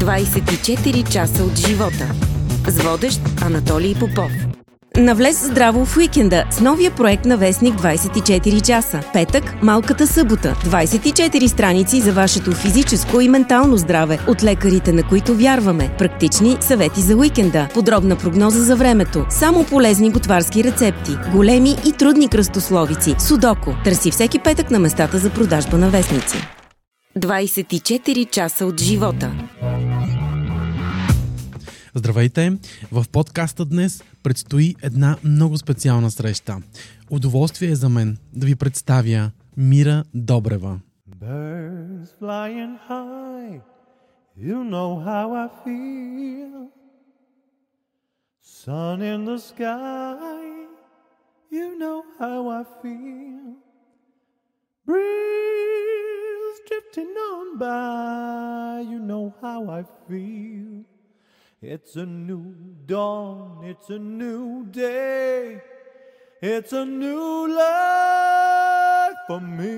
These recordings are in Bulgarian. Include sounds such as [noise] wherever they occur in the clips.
24 часа от живота. С водещ Анатолий Попов. Навлез здраво в уикенда с новия проект на Вестник 24 часа. Петък, малката събота. 24 страници за вашето физическо и ментално здраве от лекарите, на които вярваме. Практични съвети за уикенда. Подробна прогноза за времето. Само полезни готварски рецепти. Големи и трудни кръстословици. Судоко. Търси всеки петък на местата за продажба на вестници. 24 часа от живота. Здравейте! В подкаста днес предстои една много специална среща. Удоволствие е за мен да ви представя Мира Добрева. Birds flying high, you know how I feel. Sun in the sky, you know how I feel. Breeze drifting on by, you know how I feel. It's a new dawn, it's a new day, it's a new life for me.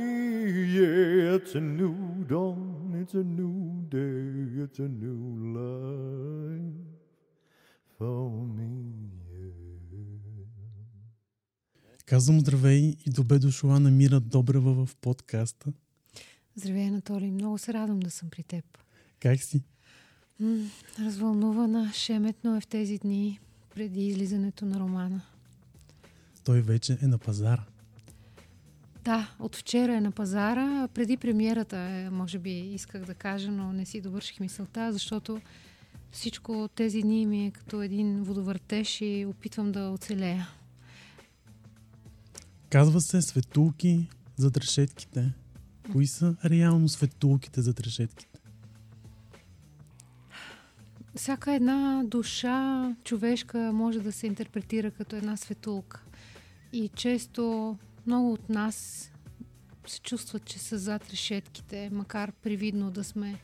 Yeah, it's a new dawn, it's a new day, it's a new life for me. Казвам здравей и добре дошла на Мира Добрева в подкаста. Здравей, Анатолий. Много се радвам да съм при теб. Как си? М- развълнувана, шеметно е в тези дни преди излизането на романа. Той вече е на пазара. Да, от вчера е на пазара. Преди премиерата, е, може би исках да кажа, но не си довърших мисълта, защото всичко тези дни ми е като един водовъртеж и опитвам да оцелея. Казва се светулки зад решетките. Кои са реално светулките зад решетките? Всяка една душа човешка може да се интерпретира като една светулка. И често много от нас се чувстват, че са зад решетките, макар привидно да сме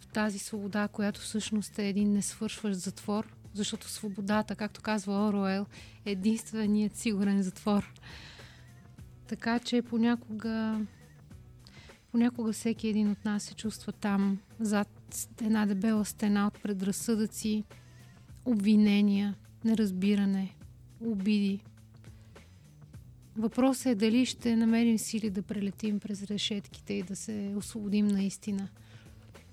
в тази свобода, която всъщност е един несвършващ затвор, защото свободата, както казва Оруел, е единственият сигурен затвор. Така че понякога понякога всеки един от нас се чувства там, зад една дебела стена от предразсъдъци, обвинения, неразбиране, обиди. Въпросът е дали ще намерим сили да прелетим през решетките и да се освободим наистина.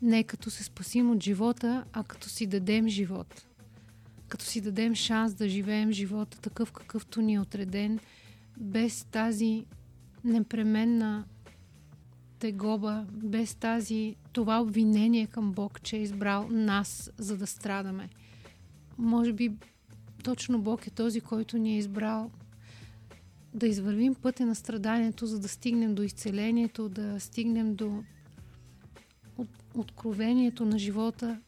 Не като се спасим от живота, а като си дадем живот. Като си дадем шанс да живеем живота такъв какъвто ни е отреден, без тази непременна тегоба, без тази, това обвинение към Бог, че е избрал нас, за да страдаме. Може би точно Бог е този, който ни е избрал да извървим пътя на страданието, за да стигнем до изцелението, да стигнем до от, откровението на живота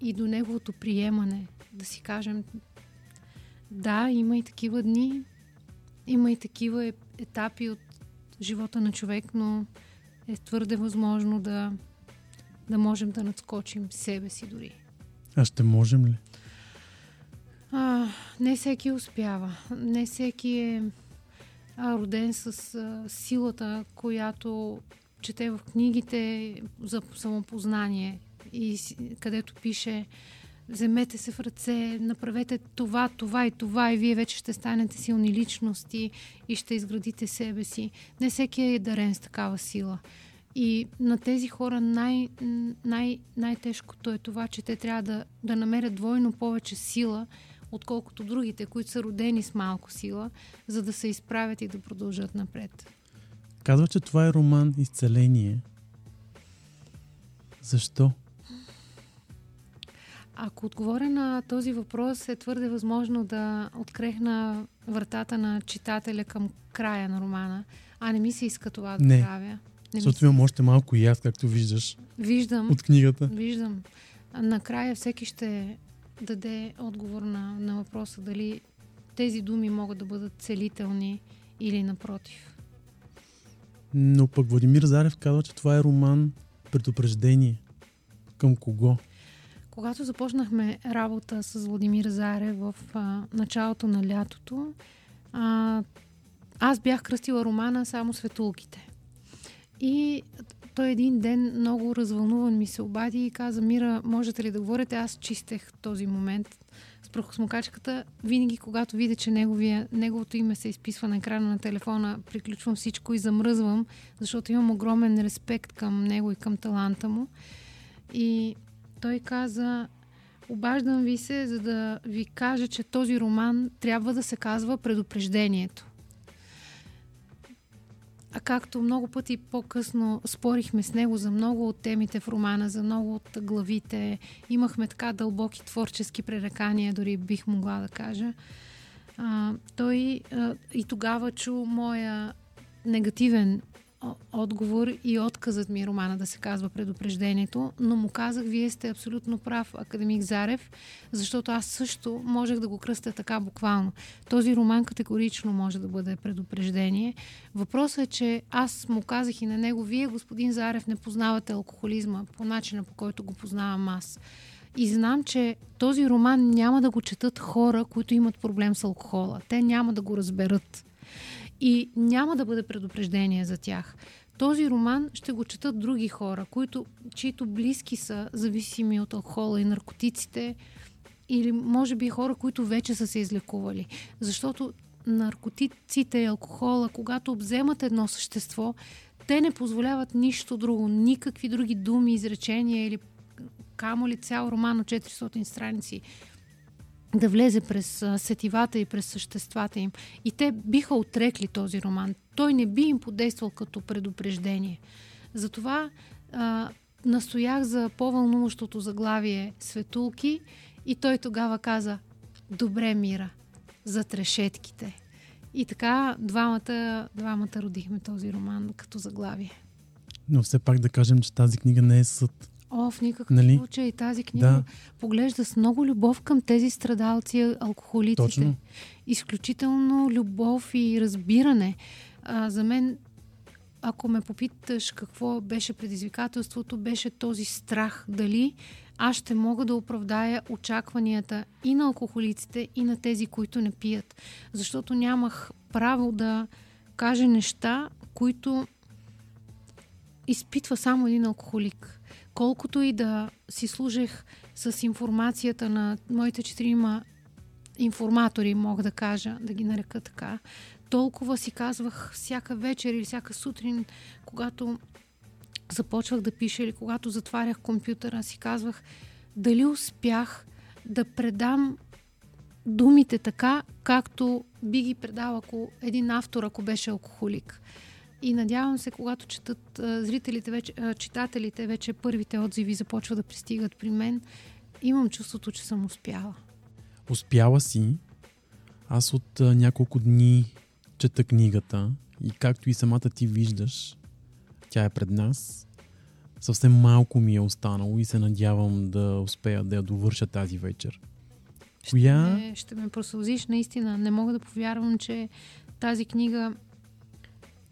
и до неговото приемане. Да си кажем, да, има и такива дни, има и такива етапи от живота на човек, но е твърде възможно да, да можем да надскочим себе си дори. А ще можем ли? А, не всеки успява. Не всеки е роден с а, силата, която чете в книгите за самопознание и където пише вземете се в ръце, направете това, това и това и вие вече ще станете силни личности и ще изградите себе си. Не всеки е дарен с такава сила. И на тези хора най- най- най-тежкото е това, че те трябва да, да намерят двойно повече сила, отколкото другите, които са родени с малко сила, за да се изправят и да продължат напред. Казва, че това е роман изцеление. Защо? Ако отговоря на този въпрос, е твърде възможно да открехна вратата на читателя към края на романа, а не ми се иска това да Не. правя. Не Защото имам още малко и аз, както виждаш Виждам, от книгата. виждам. Накрая всеки ще даде отговор на, на въпроса дали тези думи могат да бъдат целителни или напротив. Но пък Владимир Зарев казва, че това е роман предупреждение. Към кого? Когато започнахме работа с Владимир Заре в а, началото на лятото, а, аз бях кръстила романа само Светулките. И той един ден много развълнуван ми се обади и каза, Мира, можете ли да говорите? Аз чистех този момент с прахосмокачката. Винаги, когато видя, че неговия, неговото име се изписва на екрана на телефона, приключвам всичко и замръзвам, защото имам огромен респект към него и към таланта му. И той каза, обаждам ви се, за да ви кажа, че този роман трябва да се казва Предупреждението. А както много пъти по-късно спорихме с него за много от темите в романа, за много от главите, имахме така дълбоки творчески пререкания, дори бих могла да кажа. А, той а, и тогава чу моя негативен отговор и отказът ми е романа да се казва предупреждението, но му казах, вие сте абсолютно прав, академик Зарев, защото аз също можех да го кръстя така буквално. Този роман категорично може да бъде предупреждение. Въпросът е, че аз му казах и на него, вие, господин Зарев, не познавате алкохолизма по начина, по който го познавам аз. И знам, че този роман няма да го четат хора, които имат проблем с алкохола. Те няма да го разберат и няма да бъде предупреждение за тях. Този роман ще го четат други хора, които, чието близки са зависими от алкохола и наркотиците, или може би хора, които вече са се излекували. Защото наркотиците и алкохола, когато обземат едно същество, те не позволяват нищо друго, никакви други думи, изречения или камо ли цял роман от 400 страници да влезе през сетивата и през съществата им. И те биха отрекли този роман. Той не би им подействал като предупреждение. Затова а, настоях за по-вълнуващото заглавие Светулки и той тогава каза Добре, Мира, за трешетките. И така двамата, двамата родихме този роман като заглавие. Но все пак да кажем, че тази книга не е съд. О, в никакъв нали? случай тази книга да. поглежда с много любов към тези страдалци, алкохолиците. Точно. Изключително любов и разбиране. А, за мен, ако ме попиташ какво беше предизвикателството, беше този страх. Дали аз ще мога да оправдая очакванията и на алкохолиците, и на тези, които не пият. Защото нямах право да кажа неща, които изпитва само един алкохолик колкото и да си служех с информацията на моите четирима информатори, мога да кажа, да ги нарека така, толкова си казвах всяка вечер или всяка сутрин, когато започвах да пиша или когато затварях компютъра, си казвах дали успях да предам думите така, както би ги предал ако един автор, ако беше алкохолик. И надявам се, когато четат зрителите, вече, читателите, вече първите отзиви започват да пристигат при мен, имам чувството, че съм успяла. Успяла си. Аз от а, няколко дни чета книгата и както и самата ти виждаш, тя е пред нас. Съвсем малко ми е останало и се надявам да успея да я довърша тази вечер. Ще, Коя... ме, ще ме просълзиш, наистина. Не мога да повярвам, че тази книга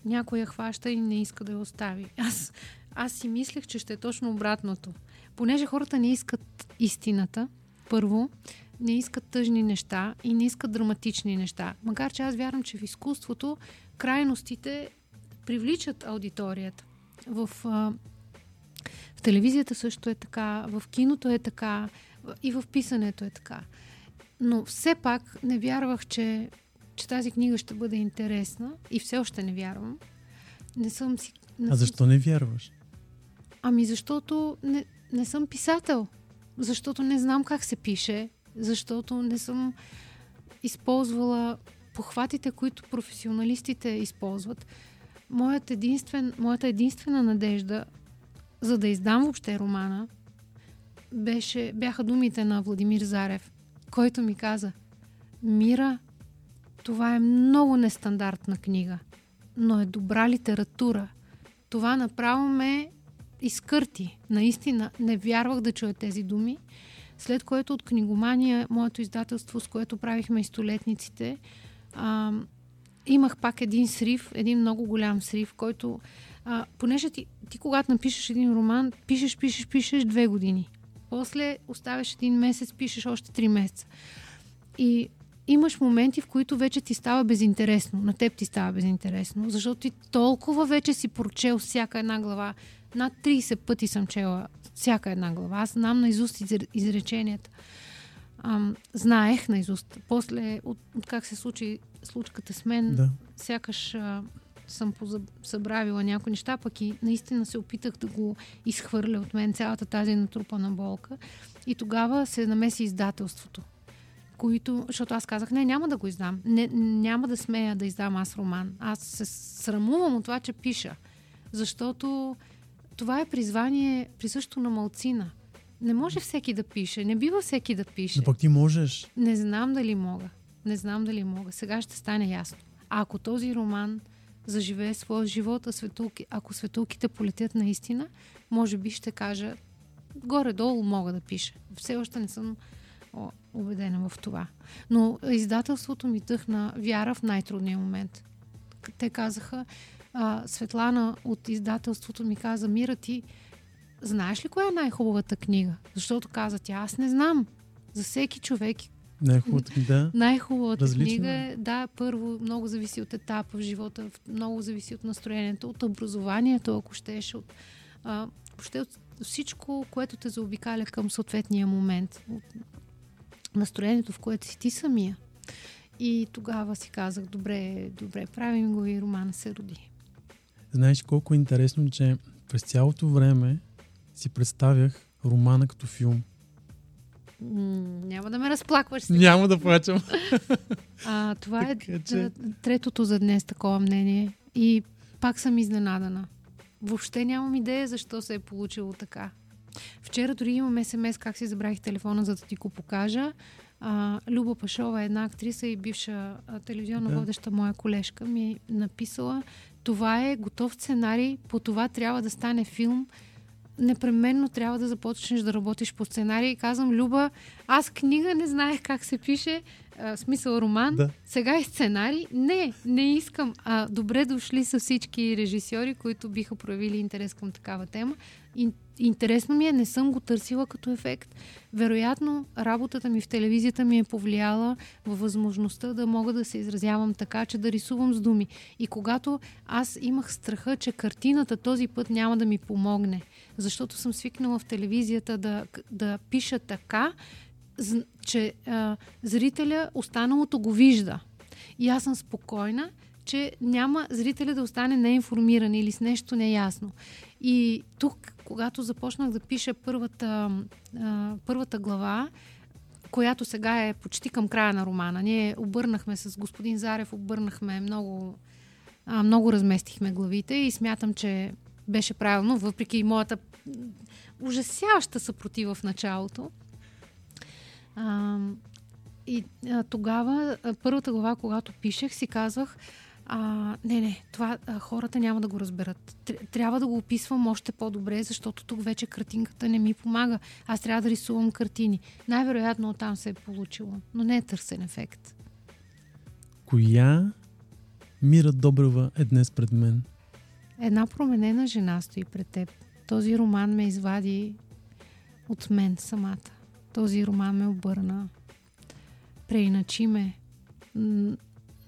някой я хваща и не иска да я остави. Аз, аз си мислех, че ще е точно обратното. Понеже хората не искат истината, първо, не искат тъжни неща и не искат драматични неща. Макар, че аз вярвам, че в изкуството крайностите привличат аудиторията. В, а, в телевизията също е така, в киното е така и в писането е така. Но все пак не вярвах, че че тази книга ще бъде интересна и все още не вярвам. Не съм си... Не а защо не вярваш? Ами защото не, не съм писател. Защото не знам как се пише. Защото не съм използвала похватите, които професионалистите използват. Моят единствен, моята единствена надежда, за да издам въобще романа, беше, бяха думите на Владимир Зарев, който ми каза Мира, това е много нестандартна книга, но е добра литература. Това направо ме изкърти. Наистина не вярвах да чуя тези думи. След което от книгомания, моето издателство, с което правихме и столетниците, а, имах пак един срив, един много голям срив, който, а, понеже ти, ти когато напишеш един роман, пишеш, пишеш, пишеш две години. После оставяш един месец, пишеш още три месеца. И имаш моменти, в които вече ти става безинтересно. На теб ти става безинтересно, защото ти толкова вече си прочел всяка една глава Над 30 пъти съм чела всяка една глава. Аз знам наизуст изр- изреченията. Ам, знаех наизуст. После, от, от как се случи случката с мен, Да. сякаш а, съм позаб... събравила някои неща, пък и наистина се опитах да го изхвърля от мен цялата тази натрупана болка. И тогава се намеси издателството. Които, защото аз казах, не, няма да го издам. Не, няма да смея да издам аз роман. Аз се срамувам от това, че пиша. Защото това е призвание присъщо на малцина. Не може всеки да пише. Не бива всеки да пише. Но пък ти можеш. Не знам дали мога. Не знам дали мога. Сега ще стане ясно. А ако този роман заживее своя живот, а светулки, ако светулките полетят наистина, може би ще кажа горе-долу мога да пиша. Все още не съм убедена в това. Но издателството ми тъхна вяра в най-трудния момент. Те казаха, а, Светлана от издателството ми каза, Мира ти, знаеш ли коя е най-хубавата книга? Защото каза тя, аз не знам. За всеки човек така, да. най-хубавата книга е. е, да, първо, много зависи от етапа в живота, много зависи от настроението, от образованието, ако щеш, от, а, въобще от всичко, което те заобикаля към съответния момент, от настроението, в което си ти самия. И тогава си казах, добре, добре, правим го и романа се роди. Знаеш колко е интересно, че през цялото време си представях романа като филм. Няма да ме разплакваш сега. Няма да плачам. [laughs] А, това е Така че- третото за днес такова мнение. И пак съм изненадана. Въобще нямам идея защо се е получило така. Вчера дори имам СМС, как си забравих телефона, за да ти го покажа. А, Люба Пашова е една актриса и бивша а, телевизионна Да. водеща моя колежка ми е написала това е готов сценарий, по това трябва да стане филм. Непременно трябва да започнеш да работиш по сценарий. И казвам, Люба, аз книга не знаех как се пише, а, смисъл роман, Да. сега и сценарий. Не, не искам. А, добре дошли са всички режисьори, които биха проявили интерес към такава тема. Интересно ми е, не съм го търсила като ефект. Вероятно, работата ми в телевизията ми е повлияла във възможността да мога да се изразявам така, че да рисувам с думи. И когато аз имах страха, че картината този път няма да ми помогне, защото съм свикнала в телевизията да, да пиша така, че а, зрителя останалото го вижда. И аз съм спокойна, че няма зрителя да остане неинформиран или с нещо неясно. И тук, когато започнах да пиша първата, първата глава, която сега е почти към края на романа. Ние обърнахме с господин Зарев, обърнахме много, много разместихме главите и смятам, че беше правилно, въпреки и моята ужасяваща съпротива в началото. И тогава, първата глава, когато пишех, си казвах, а, не, не, това а, хората няма да го разберат. Тр- Трябва да го описвам още по-добре, защото тук вече картинката не ми помага. Аз трябва да рисувам картини. Най-вероятно оттам се е получило, но не е търсен ефект. Коя Мира Добрева е днес пред мен? Една променена жена стои пред теб. Този роман ме извади от мен самата. Този роман ме обърна. Преиначи ме.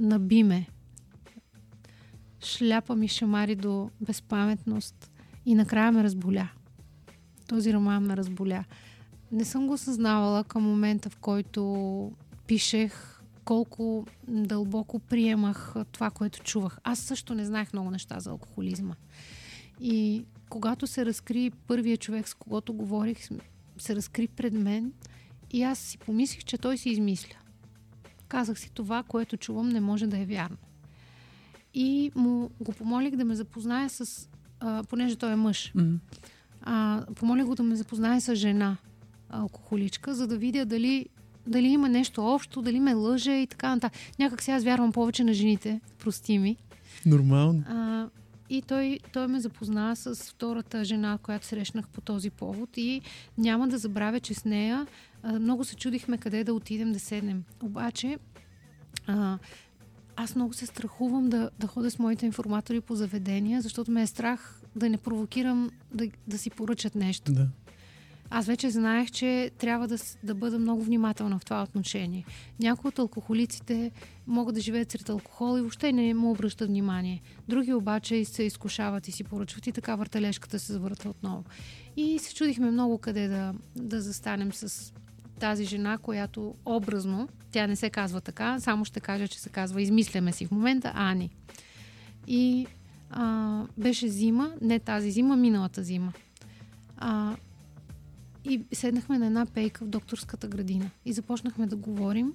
Наби ме. Шляпа ми шамари до безпаметност. И накрая ме разболя. Този роман ме разболя. Не съм го съзнавала към момента, в който пишех колко дълбоко приемах това, което чувах. Аз също не знаех много неща за алкохолизма. И когато се разкри първия човек, с когото говорих, се разкри пред мен и аз си помислих, че той си измисля. Казах си, това, което чувам, не може да е вярно. И му го помолих да ме запознае с... А, понеже той е мъж. М. А, помолих го да ме запознае с жена алкохоличка, за да видя дали, дали има нещо общо, дали ме лъже и така нататък. Някак сега аз вярвам повече на жените, прости ми. Нормално. А, и той, той ме запозна с втората жена, която срещнах по този повод и няма да забравя, че с нея а, много се чудихме къде да отидем да седнем. Обаче а, аз много се страхувам да, да ходя с моите информатори по заведения, защото ме е страх да не провокирам да, да си поръчат нещо. Да. аз вече знаех, че трябва да, да бъда много внимателна в това отношение. Някои от алкохолиците могат да живеят сред алкохол и въобще не му обръщат внимание. Други обаче се изкушават и си поръчват и така въртележката се завърта отново. И се чудихме много къде да, да застанем с тази жена, която образно, тя не се казва така, само ще кажа, че се казва, измисляме си в момента, Ани. И а, беше зима, не тази зима, миналата зима. А, и седнахме на една пейка в докторската градина и започнахме да говорим.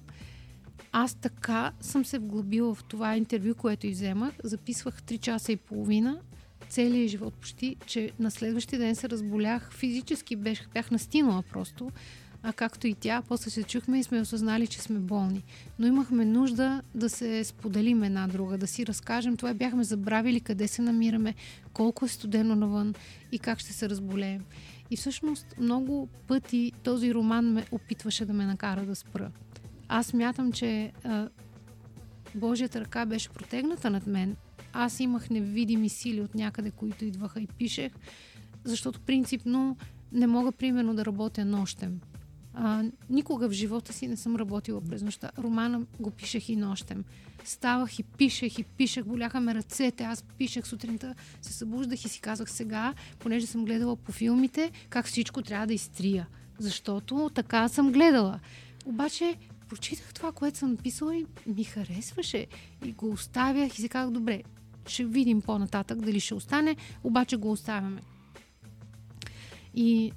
Аз така съм се вглъбила в това интервю, което и вземах. Записвах 3 часа и половина, целият живот почти, че на следващия ден се разболях. Физически бях, бях настинала просто а както и тя, после се чухме и сме осъзнали, че сме болни. Но имахме нужда да се споделим една друга, да си разкажем това. Бяхме забравили къде се намираме, колко е студено навън и как ще се разболеем. И всъщност много пъти този роман ме опитваше да ме накара да спра. Аз мятам, че а, Божията ръка беше протегната над мен. Аз имах невидими сили от някъде, които идваха и пишех, защото принципно не мога, примерно, да работя нощем. А, никога в живота си не съм работила през нощта. Романа го пишех и нощем. Ставах и пишех и пишех, боляха ме ръцете, аз пишех сутринта, се събуждах и си казах сега, понеже съм гледала по филмите, как всичко трябва да изтрия. Защото така съм гледала. Обаче прочитах това, което съм написала и ми харесваше. И го оставях и си казах, добре, ще видим по-нататък дали ще остане, обаче го оставяме. И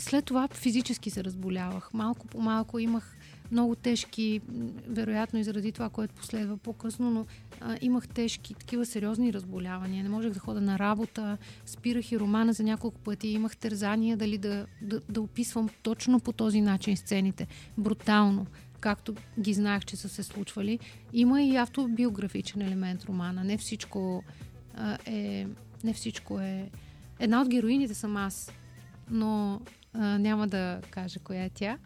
след това физически се разболявах. Малко по малко имах много тежки, вероятно и заради това, което последва по-късно, но а, имах тежки, такива сериозни разболявания. Не можех да хода на работа, спирах и романа за няколко пъти, имах тързания дали да, да, да описвам точно по този начин сцените. Брутално, както ги знаех, че са се случвали. Има и автобиографичен елемент романа. Не всичко а, е... Не всичко е... Една от героините съм аз, но няма да кажа коя е тя.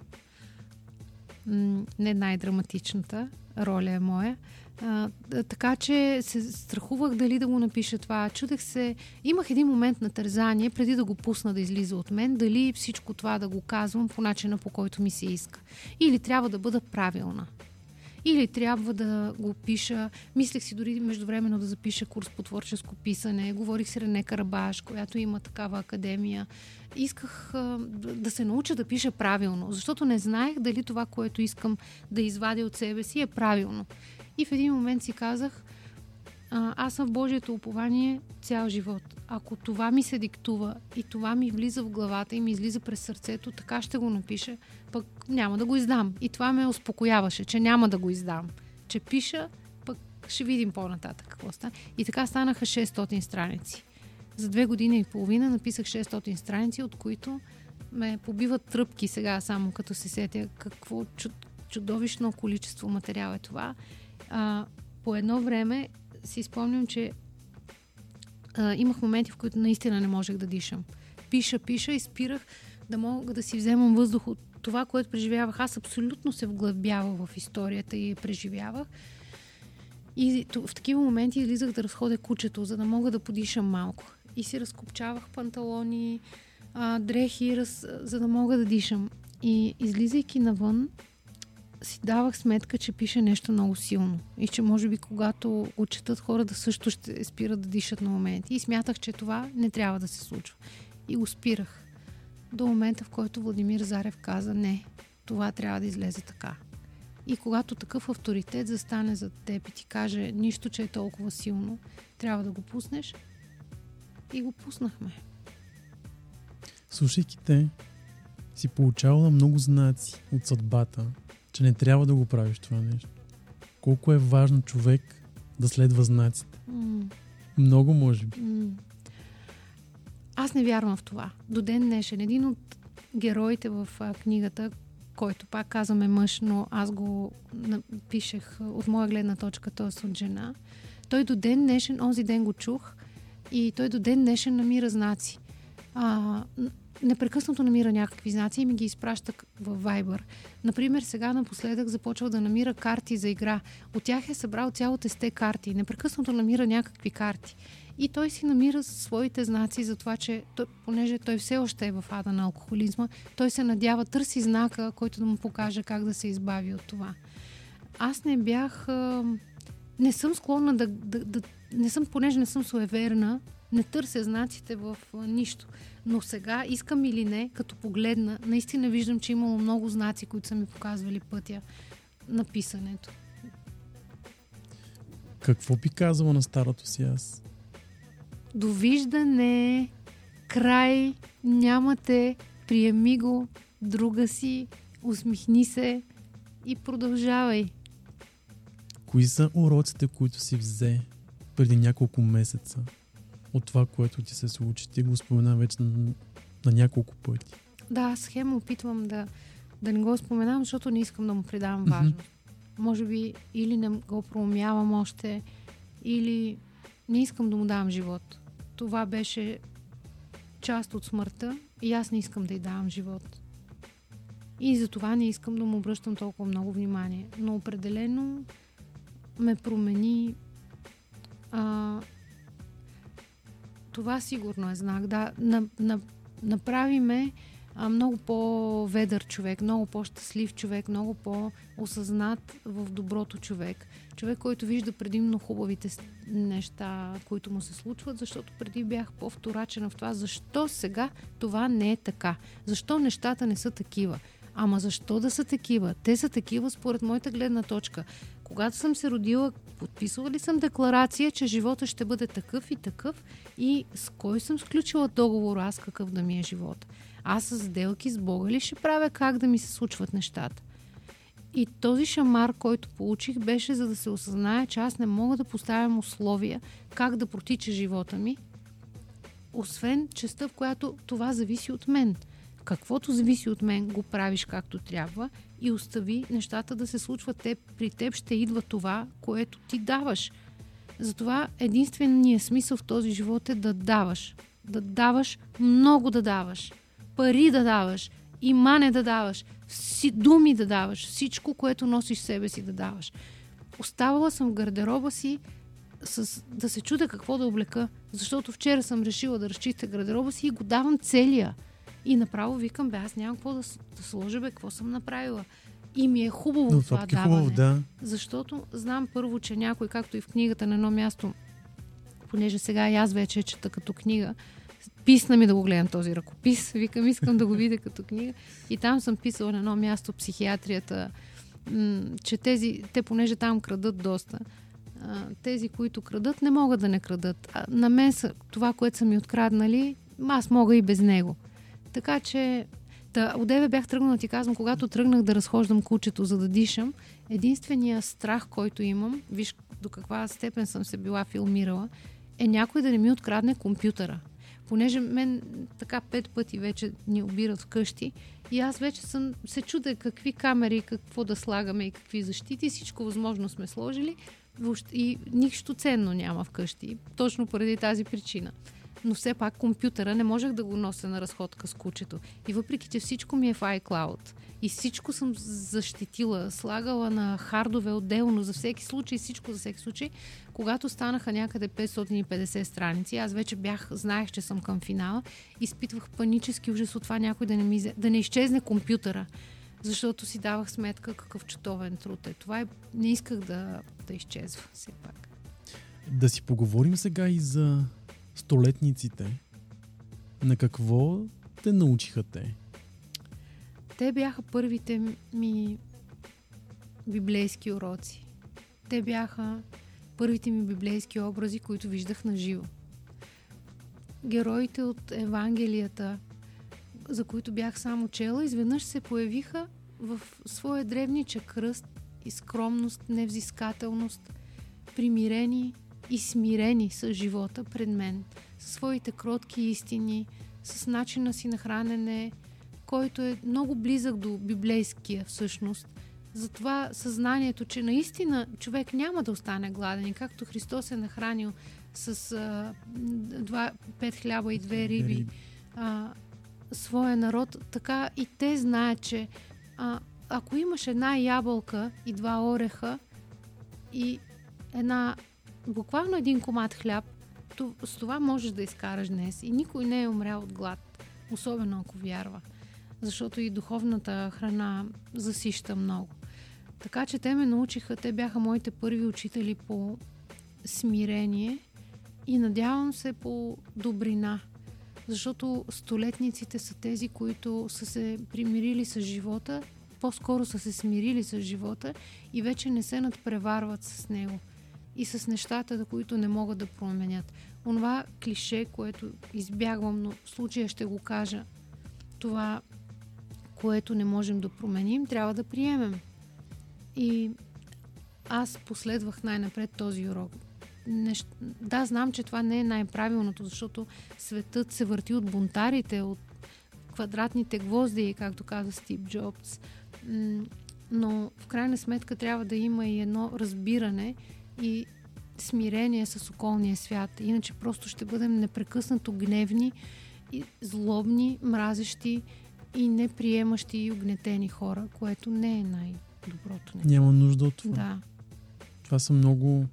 Не най-драматичната роля е моя. А, така че се страхувах дали да го напиша това. Чудех се. Имах един момент на тързание, преди да го пусна да излиза от мен, дали всичко това да го казвам по начина по който ми се иска. Или трябва да бъда правилна или трябва да го пиша. Мислех си дори междувременно да запиша курс по творческо писане. Говорих с Рене Карабаш, която има такава академия. Исках а, да се науча да пиша правилно, защото не знаех дали това, което искам да извадя от себе си е правилно. И в един момент си казах, а, аз съм в Божието упование цял живот. Ако това ми се диктува и това ми влиза в главата и ми излиза през сърцето, така ще го напиша, пък няма да го издам. И това ме успокояваше, че няма да го издам. Че пиша, пък ще видим по-нататък какво стане. И така станаха 600 страници. За две години и половина написах 600 страници, от които ме побиват тръпки сега, само като се сетя какво чудовищно количество материал е това. А, по едно време си спомням, че а, имах моменти, в които наистина не можех да дишам. Пиша, пиша и спирах да мога да си вземам въздух от това, което преживявах. Аз абсолютно се вглъбявах в историята и я преживявах. И в такива моменти излизах да разходя кучето, за да мога да подишам малко. И си разкопчавах панталони, а, дрехи, раз, за да мога да дишам. И излизайки навън, си давах сметка, че пише нещо много силно. И че може би когато го четат хората също ще спират да дишат на моменти. И смятах, че това не трябва да се случва. И го спирах. До момента, в който Владимир Зарев каза не, това трябва да излезе така. И когато такъв авторитет застане зад теб и ти каже нищо, че е толкова силно, трябва да го пуснеш. И го пуснахме. Слушайки те, си получавала много знаци от съдбата, че не трябва да го правиш това нещо. Колко е важно човек да следва знаците. Mm. Много, може би. Mm. Аз не вярвам в това. До ден днешен. Един от героите в а, книгата, който пак казваме мъж, но аз го напишех от моя гледна точка, т.е. от жена. Той до ден днешен, онзи ден го чух и той до ден днешен намира знаци. А, непрекъснато намира някакви знаци и ми ги изпраща в Viber. Например, сега напоследък започва да намира карти за игра. От тях е събрал цялото сте карти. Непрекъснато намира някакви карти. И той си намира своите знаци за това, че той, понеже той все още е в ада на алкохолизма, той се надява, търси знака, който да му покаже как да се избави от това. Аз не бях... Не съм склонна да, да, да не съм, понеже не съм суеверна, не търся знаците в нищо. Но сега, искам или не, като погледна, наистина виждам, че имало много знаци, които са ми показвали пътя на писането. Какво би казала на старото си аз? Довиждане, край, нямате, приеми го, друга си, усмихни се и продължавай. Кои са уроците, които си взе преди няколко месеца от това, което ти се случи? Ти го спомена вече на, на няколко пъти. Да, схема опитвам да, да не го споменавам, защото не искам да му придавам важност. Mm-hmm. Може би или не го проумявам още, или не искам да му давам живот. Това беше част от смъртта и аз не искам да й давам живот. И за това не искам да му обръщам толкова много внимание. Но определено ме промени а, това сигурно е знак. Да, на, на, направи ме а, много по-ведър човек, много по-щастлив човек, много по-осъзнат в доброто човек. Човек, който вижда предимно хубавите неща, които му се случват, защото преди бях по-вторачена в това. Защо сега това не е така? Защо нещата не са такива? Ама защо да са такива? Те са такива според моята гледна точка. Когато съм се родила, подписвала ли съм декларация, че живота ще бъде такъв и такъв и с кой съм сключила договор аз какъв да ми е живот? Аз с сделки с Бога ли ще правя как да ми се случват нещата? И този шамар, който получих, беше за да се осъзнае, че аз не мога да поставям условия как да протича живота ми, освен частта, в която това зависи от мен – каквото зависи от мен, го правиш както трябва и остави нещата да се случват. Те, при теб ще идва това, което ти даваш. Затова единственият смисъл в този живот е да даваш. Да даваш, много да даваш. Пари да даваш, имане да даваш, си, думи да даваш, всичко, което носиш себе си да даваш. Оставала съм в гардероба си с, да се чуда какво да облека, защото вчера съм решила да разчистя гардероба си и го давам целия. И направо викам, бе, аз нямам какво да, да сложа, бе, какво съм направила. И ми е хубаво Но, това даване. Хубаво, да. Защото знам първо, че някой, както и в книгата на едно място, понеже сега и аз вече чета като книга, писна ми да го гледам този ръкопис. [laughs] Викам, искам да го видя като книга. И там съм писала на едно място психиатрията, че тези, те понеже там крадат доста, тези, които крадат, не могат да не крадат. А на мен са, това, което са ми откраднали, аз мога и без него. Така че, да, отдеве бях тръгнала ти казвам, когато тръгнах да разхождам кучето, за да дишам, единствения страх, който имам, виж до каква степен съм се била филмирала, е някой да не ми открадне компютъра. Понеже мен така пет пъти вече ни обират вкъщи и аз вече съм се чудя какви камери, какво да слагаме и какви защити. Всичко възможно сме сложили и нищо ценно няма вкъщи. Точно поради тази причина но все пак компютъра не можех да го нося на разходка с кучето. И въпреки, че всичко ми е в iCloud и всичко съм защитила, слагала на хардове отделно за всеки случай, всичко за всеки случай, когато станаха някъде 550 страници, аз вече бях, знаех, че съм към финала, изпитвах панически ужас от това някой да не, ми, да не изчезне компютъра защото си давах сметка какъв чутовен труд е. Това е, не исках да, да изчезва все пак. Да си поговорим сега и за столетниците, на какво те научиха те? Те бяха първите ми библейски уроци. Те бяха първите ми библейски образи, които виждах на живо. Героите от Евангелията, за които бях само чела, изведнъж се появиха в своя древнича кръст и скромност, невзискателност, примирени, и смирени с живота пред мен, със своите кротки истини, с начина си на хранене, който е много близък до библейския всъщност. Затова съзнанието, че наистина човек няма да остане гладен и както Христос е нахранил с а, два, пет хляба и две риби а, своя народ, така и те знаят, че а, ако имаш една ябълка и два ореха и една буквално един комат хляб, С това можеш да изкараш днес. И никой не е умрял от глад, особено ако вярва. Защото и духовната храна засища много. Така че те ме научиха, те бяха моите първи учители по смирение и надявам се по добрина. Защото столетниците са тези, които са се примирили с живота, по-скоро са се смирили с живота и вече не се надпреварват с него и с нещата, които не могат да променят. Онова клише, което избягвам, но в случая ще го кажа, това, което не можем да променим, трябва да приемем. И аз последвах най-напред този урок. Нещ... Да, знам, че това не е най-правилното, защото светът се върти от бунтарите, от квадратните гвозди, както каза Стив Джобс. Но в крайна сметка трябва да има и едно разбиране и смирение с околния свят. Иначе просто ще бъдем непрекъснато гневни, и злобни, мразещи и неприемащи и огнетени хора, което не е най-доброто. нещо. Няма нужда от това. Да. Това са много,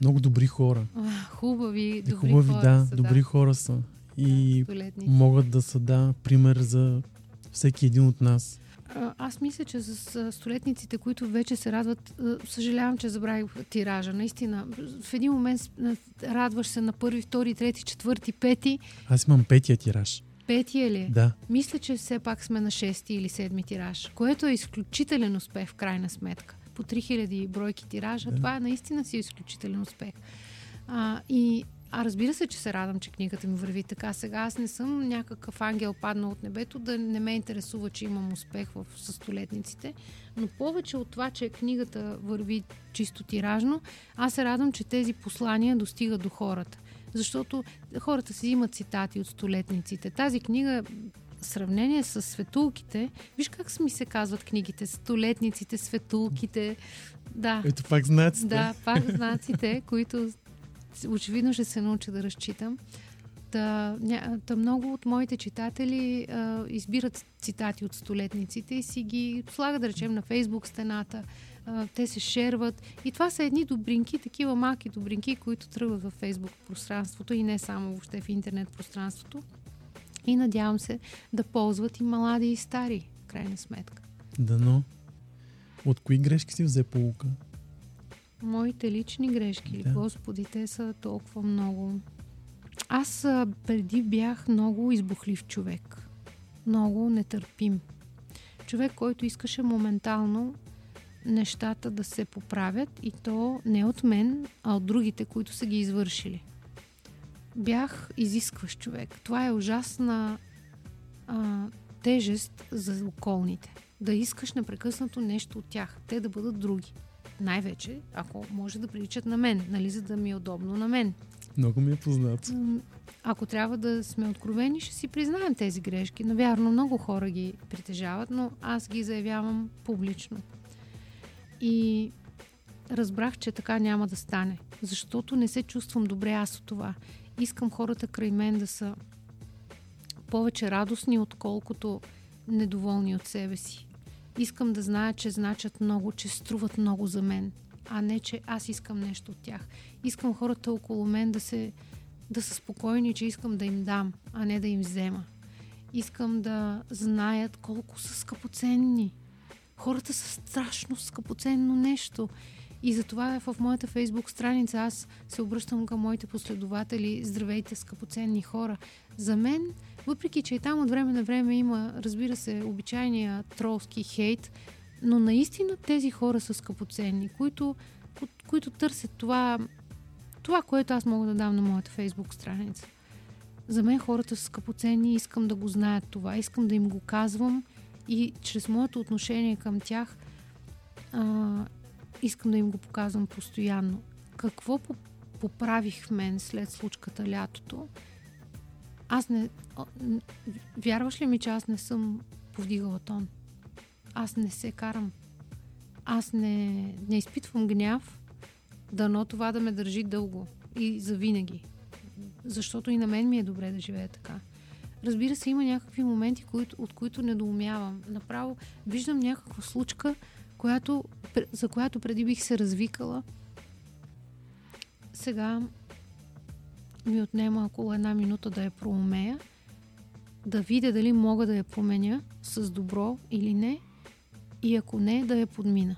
много добри хора. А, хубави, добри хубави, хора да, са, добри хора са. И да, могат да са, да, пример за всеки един от нас. Аз мисля, че с столетниците, които вече се радват, съжалявам, че забравих тиража. Наистина, в един момент радваш се на първи, втори, трети, четвърти, пети. Аз имам петия тираж. Петия ли? е? Да. Мисля, че все пак сме на шести или седми тираж, което е изключителен успех в крайна сметка. По 3000 бройки тиража, Да. това е наистина си изключителен успех. А, и, а разбира се, че се радвам, че книгата ми върви така. Сега аз не съм някакъв ангел паднал от небето, да не ме интересува, че имам успех в със столетниците. Но повече от това, че книгата върви чисто тиражно, аз се радвам, че тези послания достигат до хората. Защото хората си имат цитати от столетниците. Тази книга сравнение с светулките, виж как ми се казват книгите, столетниците, светулките, да, Ето пак знаците. да, пак знаците, които очевидно ще се науча да разчитам. Та, ня, та много от моите читатели а, избират цитати от столетниците и си ги слагат, да речем, на фейсбук стената. А, те се шерват. И това са едни добринки, такива малки добринки, които тръгват във фейсбук пространството и не само въобще в интернет пространството. И надявам се да ползват и млади и стари, в крайна сметка. Дано. От кои грешки си взе полука? Моите лични грешки? Да. Господи, те са толкова много. Аз преди бях много избухлив човек. Много нетърпим. Човек, който искаше моментално нещата да се поправят и то не от мен, а от другите, които са ги извършили. Бях изискващ човек. Това е ужасна а, тежест за околните. Да искаш непрекъснато нещо от тях. Те да бъдат други. Най-вече, ако може да приличат на мен, нали, за да ми е удобно на мен. Много ми е познато. М, Ако трябва да сме откровени, ще си признаем тези грешки. Навярно, много хора ги притежават, но аз ги заявявам публично. И разбрах, че така няма да стане, защото не се чувствам добре аз от това. Искам хората край мен да са повече радостни, отколкото недоволни от себе си. Искам да знаят, че значат много, че струват много за мен, а не, че аз искам нещо от тях. Искам хората около мен да, се, да са спокойни, че искам да им дам, а не да им взема. Искам да знаят колко са скъпоценни. Хората са страшно скъпоценно нещо. И затова в моята фейсбук страница аз се обръщам към моите последователи. Здравейте, скъпоценни хора. За мен, въпреки че и там от време на време има, разбира се, обичайния тролски хейт, но наистина тези хора са скъпоценни, които, ко- които търсят това, това, което аз мога да дам на моята фейсбук страница. За мен хората са скъпоценни искам да го знаят това. Искам да им го казвам и чрез моето отношение към тях а, искам да им го показвам постоянно. Какво по- поправих в мен след случката лятото? Аз не... Вярваш ли ми, че аз не съм повдигала тон? Аз не се карам. Аз не, не изпитвам гняв, дано това да ме държи дълго и завинаги. Защото и на мен ми е добре да живея така. Разбира се, има някакви моменти, които, от които недоумявам. Направо виждам някаква случка, която, за която преди бих се развикала. Сега ми отнема около една минута да я проумея, да видя дали мога да я променя с добро или не и ако не, да я подмина.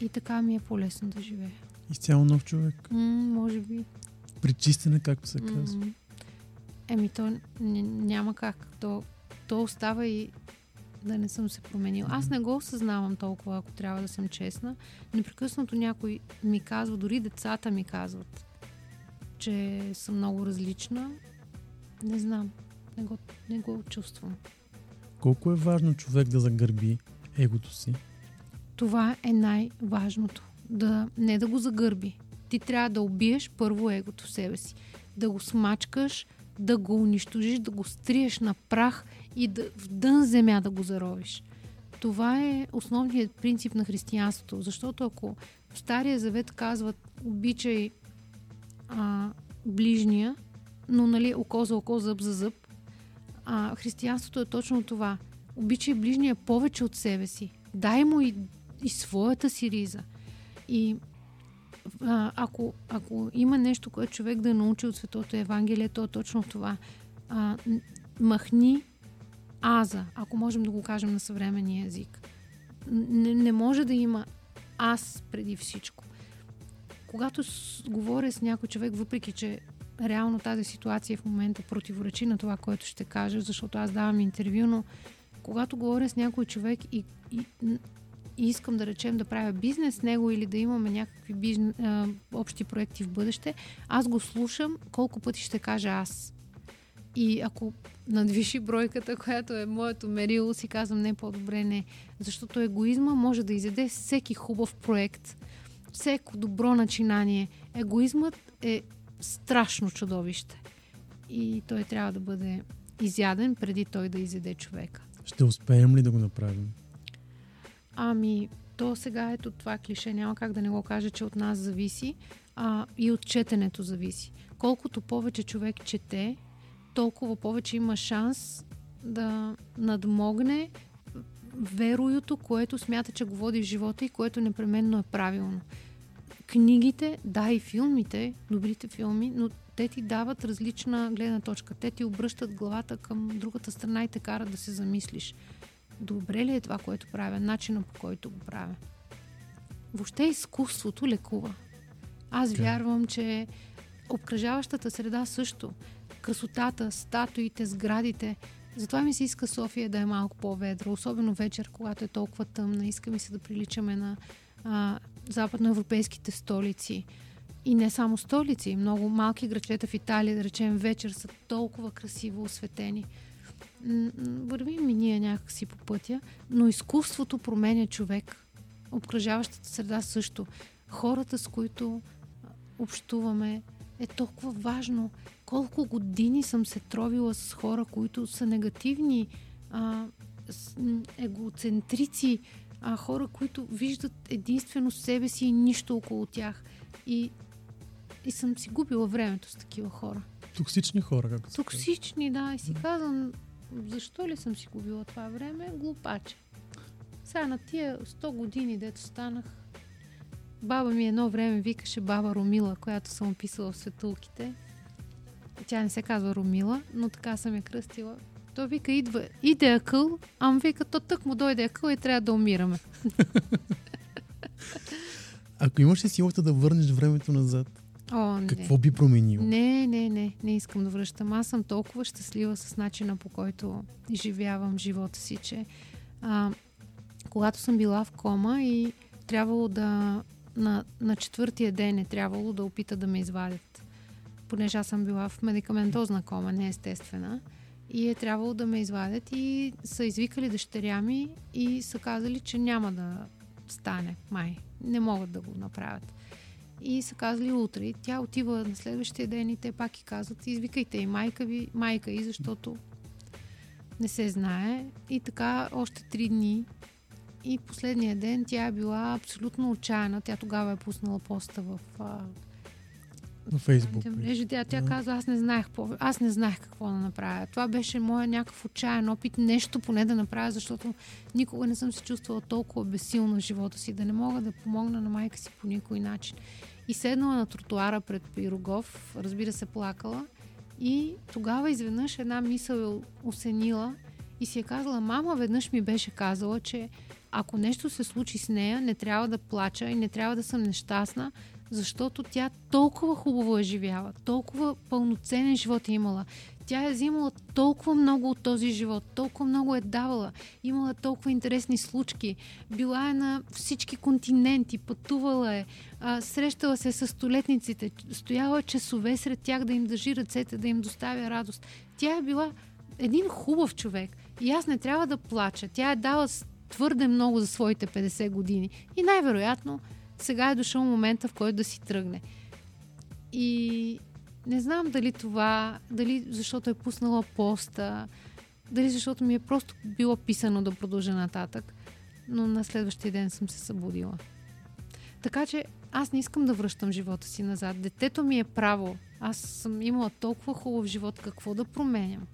И така ми е по-лесно да живея. Изцяло нов човек. М, може би. Причистена, както се казва. М, Еми, то няма как. То, то остава и да не съм се променил. Аз не го осъзнавам толкова, ако трябва да съм честна. Непрекъснато някой ми казва, дори децата ми казват, че съм много различна. Не знам. Не го, не го чувствам. Колко е важно човек да загърби егото си? Това е най-важното. Да, не да го загърби. Ти трябва да убиеш първо егото в себе си. Да го смачкаш, да го унищожиш, да го стриеш на прах и да, в дън земя да го заровиш. Това е основният принцип на християнството. Защото ако в Стария Завет казват обичай а, ближния, но нали, око за око, зъб за зъб, а, християнството е точно това. Обичай ближния повече от себе си. Дай му и, и своята си риза. И а, ако, ако има нещо, което човек да научи от Светото Евангелие, то е точно това. А, махни аза, ако можем да го кажем на съвременния език. Не, не може да има аз преди всичко. Когато с, говоря с някой човек, въпреки че реално тази ситуация в момента противоречи на това, което ще кажа, защото аз давам интервю, но когато говоря с някой човек и, и, и искам да речем да правя бизнес с него или да имаме някакви бизнес, а, общи проекти в бъдеще, аз го слушам колко пъти ще кажа аз. И ако надвиши бройката, която е моето мерило, си казвам не, по-добре не. Защото егоизма може да изяде всеки хубав проект, всеко добро начинание. Егоизмът е страшно чудовище. И той трябва да бъде изяден преди той да изяде човека. Ще успеем ли да го направим? Ами, то сега ето това клише, няма как да не го кажа, че от нас зависи а, и от четенето зависи. Колкото повече човек чете, толкова повече има шанс да надмогне вероюто, което смята, че го води в живота и което непременно е правилно. Книгите, да и филмите, добрите филми, но те ти дават различна гледна точка. Те ти обръщат главата към другата страна и те карат да се замислиш. Добре ли е това, което правя? Начина по който го правя. Въобще изкуството лекува. Аз е. вярвам, че обкръжаващата среда също. Красотата, статуите, сградите. Затова ми се иска София да е малко по-ведра, особено вечер, когато е толкова тъмна. Иска ми се да приличаме на а, западноевропейските столици. И не само столици, много малки грачета в Италия, да речем, вечер са толкова красиво осветени. Вървим ми ние някакси по пътя, но изкуството променя човек. Обкръжаващата среда също. Хората, с които общуваме, е толкова важно. Колко години съм се тровила с хора, които са негативни, а, с, егоцентрици, а, хора, които виждат единствено себе си и нищо около тях. И, и съм си губила времето с такива хора. Токсични хора, както. Токсични, да. И си казвам, защо ли съм си губила това време? Глупаче. Сега на тия 100 години, дето станах, баба ми едно време викаше баба Ромила, която съм описала в светулките. Тя не се казва Ромила, но така съм я кръстила. Той вика, идва, иде акъл, ам вика, то тък му дойде акъл и трябва да умираме. [laughs] Ако имаш ли силата да върнеш времето назад, О, не. какво би променил? Не, не, не, не искам да връщам. Аз съм толкова щастлива с начина по който изживявам живота си, че а, когато съм била в кома и трябвало да на, на четвъртия ден е трябвало да опита да ме извадят. Понеже аз съм била в медикаментозна кома, не естествена. И е трябвало да ме извадят и са извикали дъщеря ми и са казали, че няма да стане, май. Не могат да го направят. И са казали утре. И тя отива на следващия ден и те пак и казват, извикайте и майка ви, майка и, защото не се знае. И така още три дни. И последния ден тя е била абсолютно отчаяна. Тя тогава е пуснала поста в На Фейсбук. мрежи. Тя, тя каза, аз не знаех аз не знаех какво да направя. Това беше моя някакъв отчаян опит, нещо поне да направя, защото никога не съм се чувствала толкова безсилна в живота си, да не мога да помогна на майка си по никой начин. и седнала на тротуара пред Пирогов, разбира се, плакала. И тогава изведнъж една мисъл е осенила и си е казала, мама веднъж ми беше казала, че ако нещо се случи с нея, не трябва да плача и не трябва да съм нещастна, защото тя толкова хубаво е живяла, толкова пълноценен живот е имала. Тя е взимала толкова много от този живот, толкова много е давала, имала толкова интересни случки, била е на всички континенти, пътувала е, а, срещала се с столетниците, стояла часове сред тях да им държи ръцете, да им доставя радост. Тя е била един хубав човек. И аз не трябва да плача. Тя е дала твърде много за своите 50 години. И най-вероятно сега е дошъл момента, в който да си тръгне. И не знам дали това, дали защото е пуснала поста, дали защото ми е просто било писано да продължа нататък, но на следващия ден съм се събудила. Така че аз не искам да връщам живота си назад. Детето ми е право. Аз съм имала толкова хубав живот, какво да променям.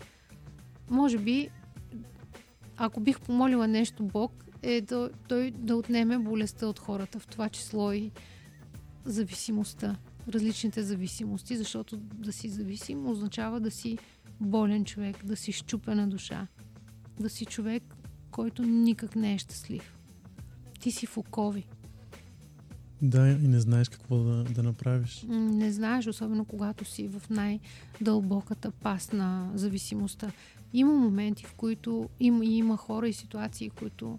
Може би, ако бих помолила нещо Бог, е да, той да отнеме болестта от хората, в това число и зависимостта, различните зависимости, защото да си зависим означава да си болен човек, да си щупена душа, да си човек, който никак не е щастлив. Ти си в окови. Да, и не знаеш какво да, да направиш. Не знаеш, особено когато си в най-дълбоката пас на зависимостта. Има моменти, в които има, има хора и ситуации, които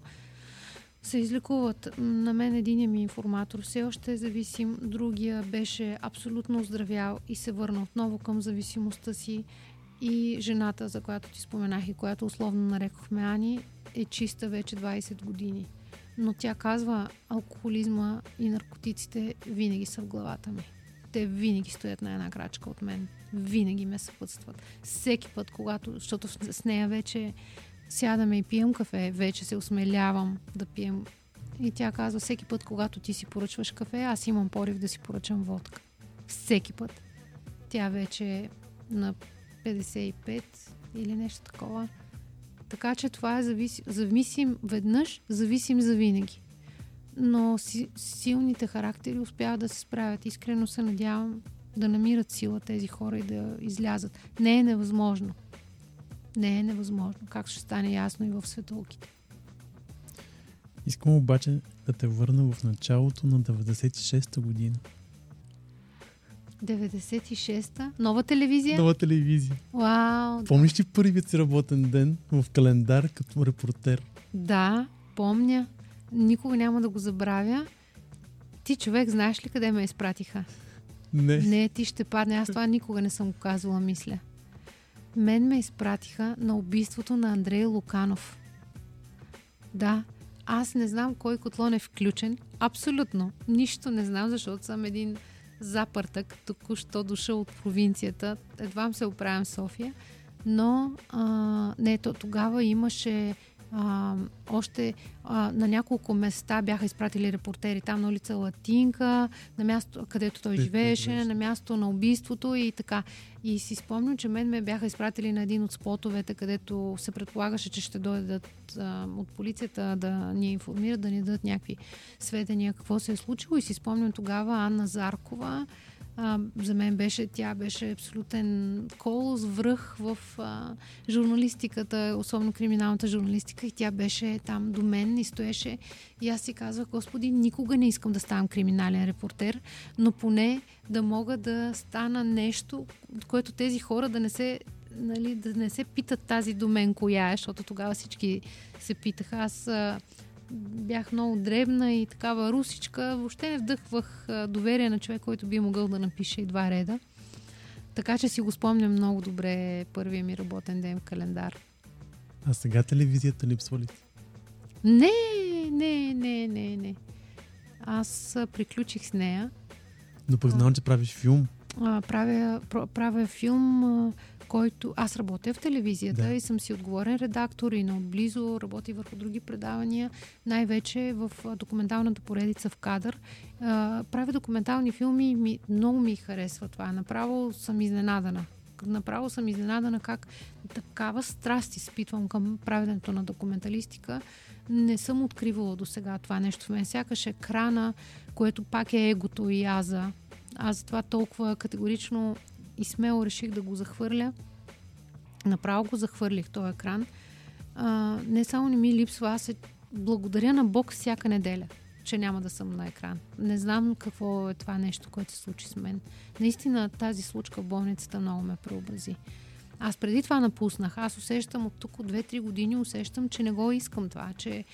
се излекуват. На мен един ми информатор все още е зависим, другия беше абсолютно оздравял и се върна отново към зависимостта си. И жената, за която ти споменах и която условно нарекохме Ани, е чиста вече 20 години. Но тя казва, алкохолизма и наркотиците винаги са в главата ми. Те винаги стоят на една крачка от мен. Винаги ме съпътстват. Всеки път, когато, защото с нея вече сядаме и пием кафе, вече се осмелявам да пием. И тя казва, всеки път, когато ти си поръчваш кафе, аз имам порив да си поръчам водка. Всеки път. Тя вече е на 55 или нещо такова. Така че това е зависи, зависим веднъж, зависим за винаги. Но си, силните характери успяват да се справят. Искрено се надявам да намират сила тези хора и да излязат. Не е невъзможно не е невъзможно, както ще стане ясно и в светулките. Искам обаче да те върна в началото на 96-та година. 96-та? Нова телевизия? Нова телевизия. Вау! Помниш ли първият си работен ден в календар като репортер? Да, помня. Никога няма да го забравя. Ти човек, знаеш ли къде ме изпратиха? Не. Не, ти ще падне. Аз това никога не съм го казвала, мисля. Мен ме изпратиха на убийството на Андрей Луканов. Да, аз не знам кой котлон е включен. Абсолютно. Нищо не знам, защото съм един запъртък, току-що дошъл от провинцията. Едва се оправям София. Но а, не, то тогава имаше а, още а, на няколко места бяха изпратили репортери. Там на улица Латинка, на място, където той живееше, на място на убийството и така. И си спомням, че мен ме бяха изпратили на един от спотовете, където се предполагаше, че ще дойдат а, от полицията да ни информират, да ни дадат някакви сведения какво се е случило. И си спомням тогава Анна Заркова, а, за мен беше, тя беше абсолютен колос, връх в а, журналистиката, особено криминалната журналистика и тя беше там до мен и стоеше и аз си казвах, Господи, никога не искам да ставам криминален репортер, но поне да мога да стана нещо, което тези хора да не се нали, да не се питат тази до мен коя е, защото тогава всички се питаха. Аз а, бях много дребна и такава русичка. Въобще не вдъхвах доверие на човек, който би могъл да напише и два реда. Така че си го спомням много добре първия ми работен ден в календар. А сега телевизията липсва ли? Не, не, не, не, не. Аз приключих с нея. Но пък знам, че правиш филм. А, правя, правя филм който аз работя в телевизията да. и съм си отговорен редактор и наотблизо работи върху други предавания, най-вече в документалната поредица в кадър. правя документални филми, ми, много ми харесва това. Направо съм изненадана. Направо съм изненадана как такава страст изпитвам към правенето на документалистика. Не съм откривала до сега това нещо в мен. Сякаш екрана, което пак е егото и аза Аз затова толкова категорично и смело реших да го захвърля. Направо го захвърлих този екран. А, не само не ми липсва, аз се благодаря на Бог всяка неделя, че няма да съм на екран. Не знам какво е това нещо, което се случи с мен. Наистина тази случка в болницата много ме преобрази. Аз преди това напуснах. Аз усещам от тук от 2-3 години, усещам, че не го искам това, че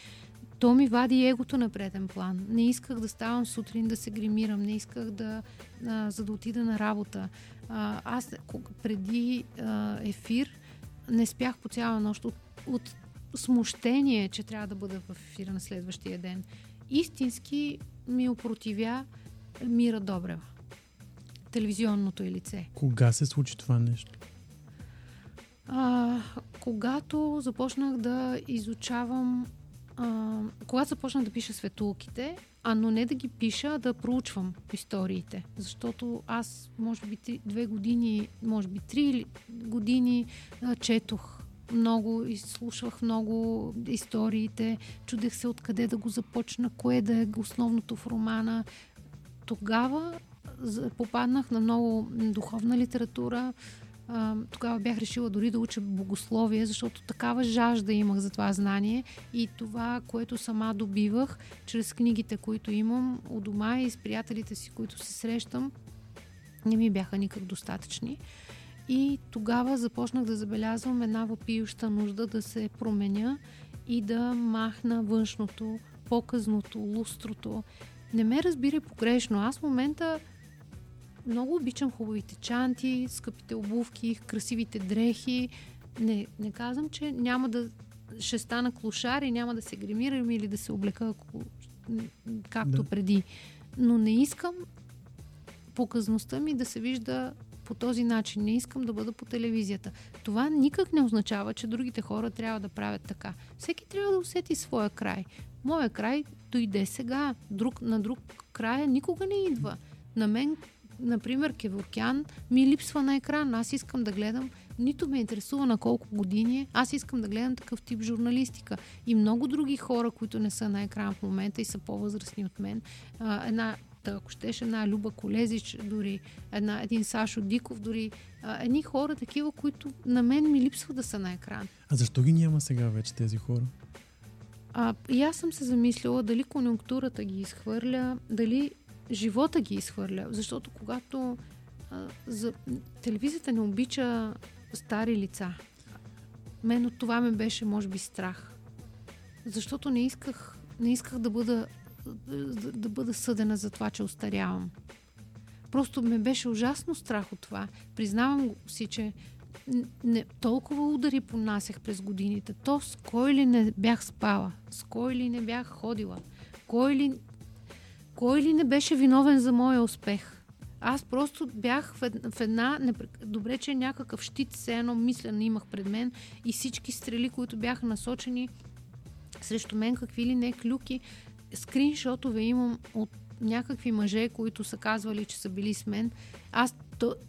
то ми вади егото на преден план. Не исках да ставам сутрин да се гримирам, не исках да, а, за да отида на работа. А, аз преди а, ефир не спях по цяла нощ от, от смущение, че трябва да бъда в ефира на следващия ден. Истински ми опротивя Мира Добрева. Телевизионното е лице. Кога се случи това нещо? А, когато започнах да изучавам а, когато започнах да пиша светулките, а но не да ги пиша, а да проучвам историите. Защото аз, може би, две години, може би три години четох много и слушах много историите. Чудех се откъде да го започна, кое да е основното в романа. Тогава попаднах на много духовна литература, а, тогава бях решила дори да уча богословие, защото такава жажда имах за това знание и това, което сама добивах чрез книгите, които имам у дома и с приятелите си, които се срещам, не ми бяха никак достатъчни. И тогава започнах да забелязвам една въпиюща нужда да се променя и да махна външното, показното, лустрото. Не ме разбирай погрешно. Аз в момента много обичам хубавите чанти, скъпите обувки, красивите дрехи. Не, не казвам, че няма да ще стана клошар и няма да се гримирам или да се облека ако, както да. преди. Но не искам показността ми да се вижда по този начин. Не искам да бъда по телевизията. Това никак не означава, че другите хора трябва да правят така. Всеки трябва да усети своя край. Моя край дойде сега. Друг, на друг края никога не идва. На мен например, Кеворкян ми липсва на екран. Аз искам да гледам, нито ме интересува на колко години е, аз искам да гледам такъв тип журналистика. И много други хора, които не са на екран в момента и са по-възрастни от мен. А, една ако щеш, една Люба Колезич, дори една, един Сашо Диков, дори а, едни хора такива, които на мен ми липсва да са на екран. А защо ги няма сега вече тези хора? А, и аз съм се замислила дали конюнктурата ги изхвърля, дали живота ги изхвърля. Защото когато а, за, телевизията не обича стари лица, мен от това ме беше, може би, страх. Защото не исках, не исках да бъда, да, да бъда съдена за това, че остарявам. Просто ме беше ужасно страх от това. Признавам си, че не, толкова удари понасях през годините. То с кой ли не бях спала, с кой ли не бях ходила, кой ли кой ли не беше виновен за моя успех? Аз просто бях в една... Добре, че някакъв щит, все едно мислено имах пред мен и всички стрели, които бяха насочени срещу мен, какви ли не клюки, скриншотове имам от някакви мъже, които са казвали, че са били с мен. Аз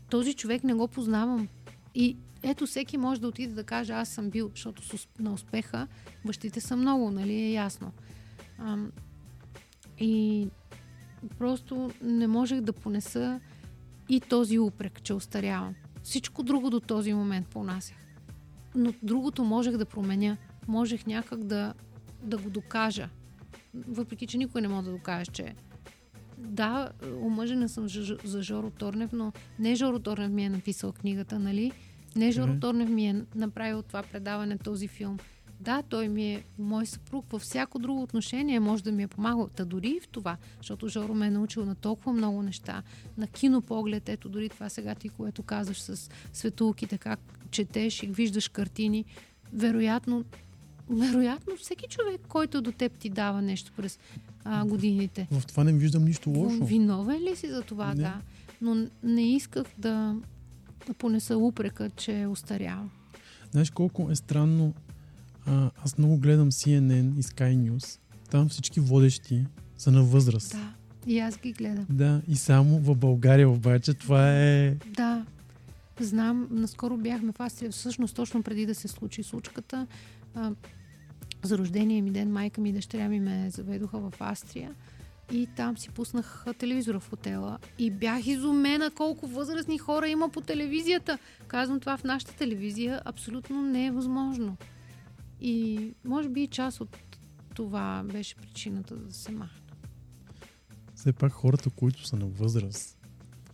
този човек не го познавам. И ето всеки може да отиде да каже, аз съм бил, защото на успеха бащите са много, нали е ясно. и просто не можех да понеса и този упрек, че остарявам. Всичко друго до този момент понасях. Но другото можех да променя. Можех някак да, да го докажа. Въпреки, че никой не може да докаже, че да, омъжена съм за Жоро Торнев, но не Жоро Торнев ми е написал книгата, нали? Не Жоро mm-hmm. Торнев ми е направил това предаване, този филм. Да, той ми е мой съпруг. Във всяко друго отношение може да ми е помагал. Та дори и в това, защото Жоро ме е научил на толкова много неща. На кинопоглед, ето дори това сега ти, което казваш с светулките, как четеш и виждаш картини. Вероятно, вероятно всеки човек, който до теб ти дава нещо през а, годините. В това не виждам нищо лошо. Виновен ли си за това? Не. Да. Но не исках да понеса упрека, че е устарял. Знаеш колко е странно а, аз много гледам CNN и Sky News. Там всички водещи са на възраст. Да, и аз ги гледам. Да, и само в България обаче това е... Да, знам. Наскоро бяхме в Австрия, всъщност точно преди да се случи случката. А, за рождения ми ден майка ми и дъщеря ми ме заведоха в Австрия. и там си пуснах телевизора в хотела и бях изумена колко възрастни хора има по телевизията. Казвам това в нашата телевизия абсолютно не е възможно. И може би част от това беше причината да се махна. Все пак хората, които са на възраст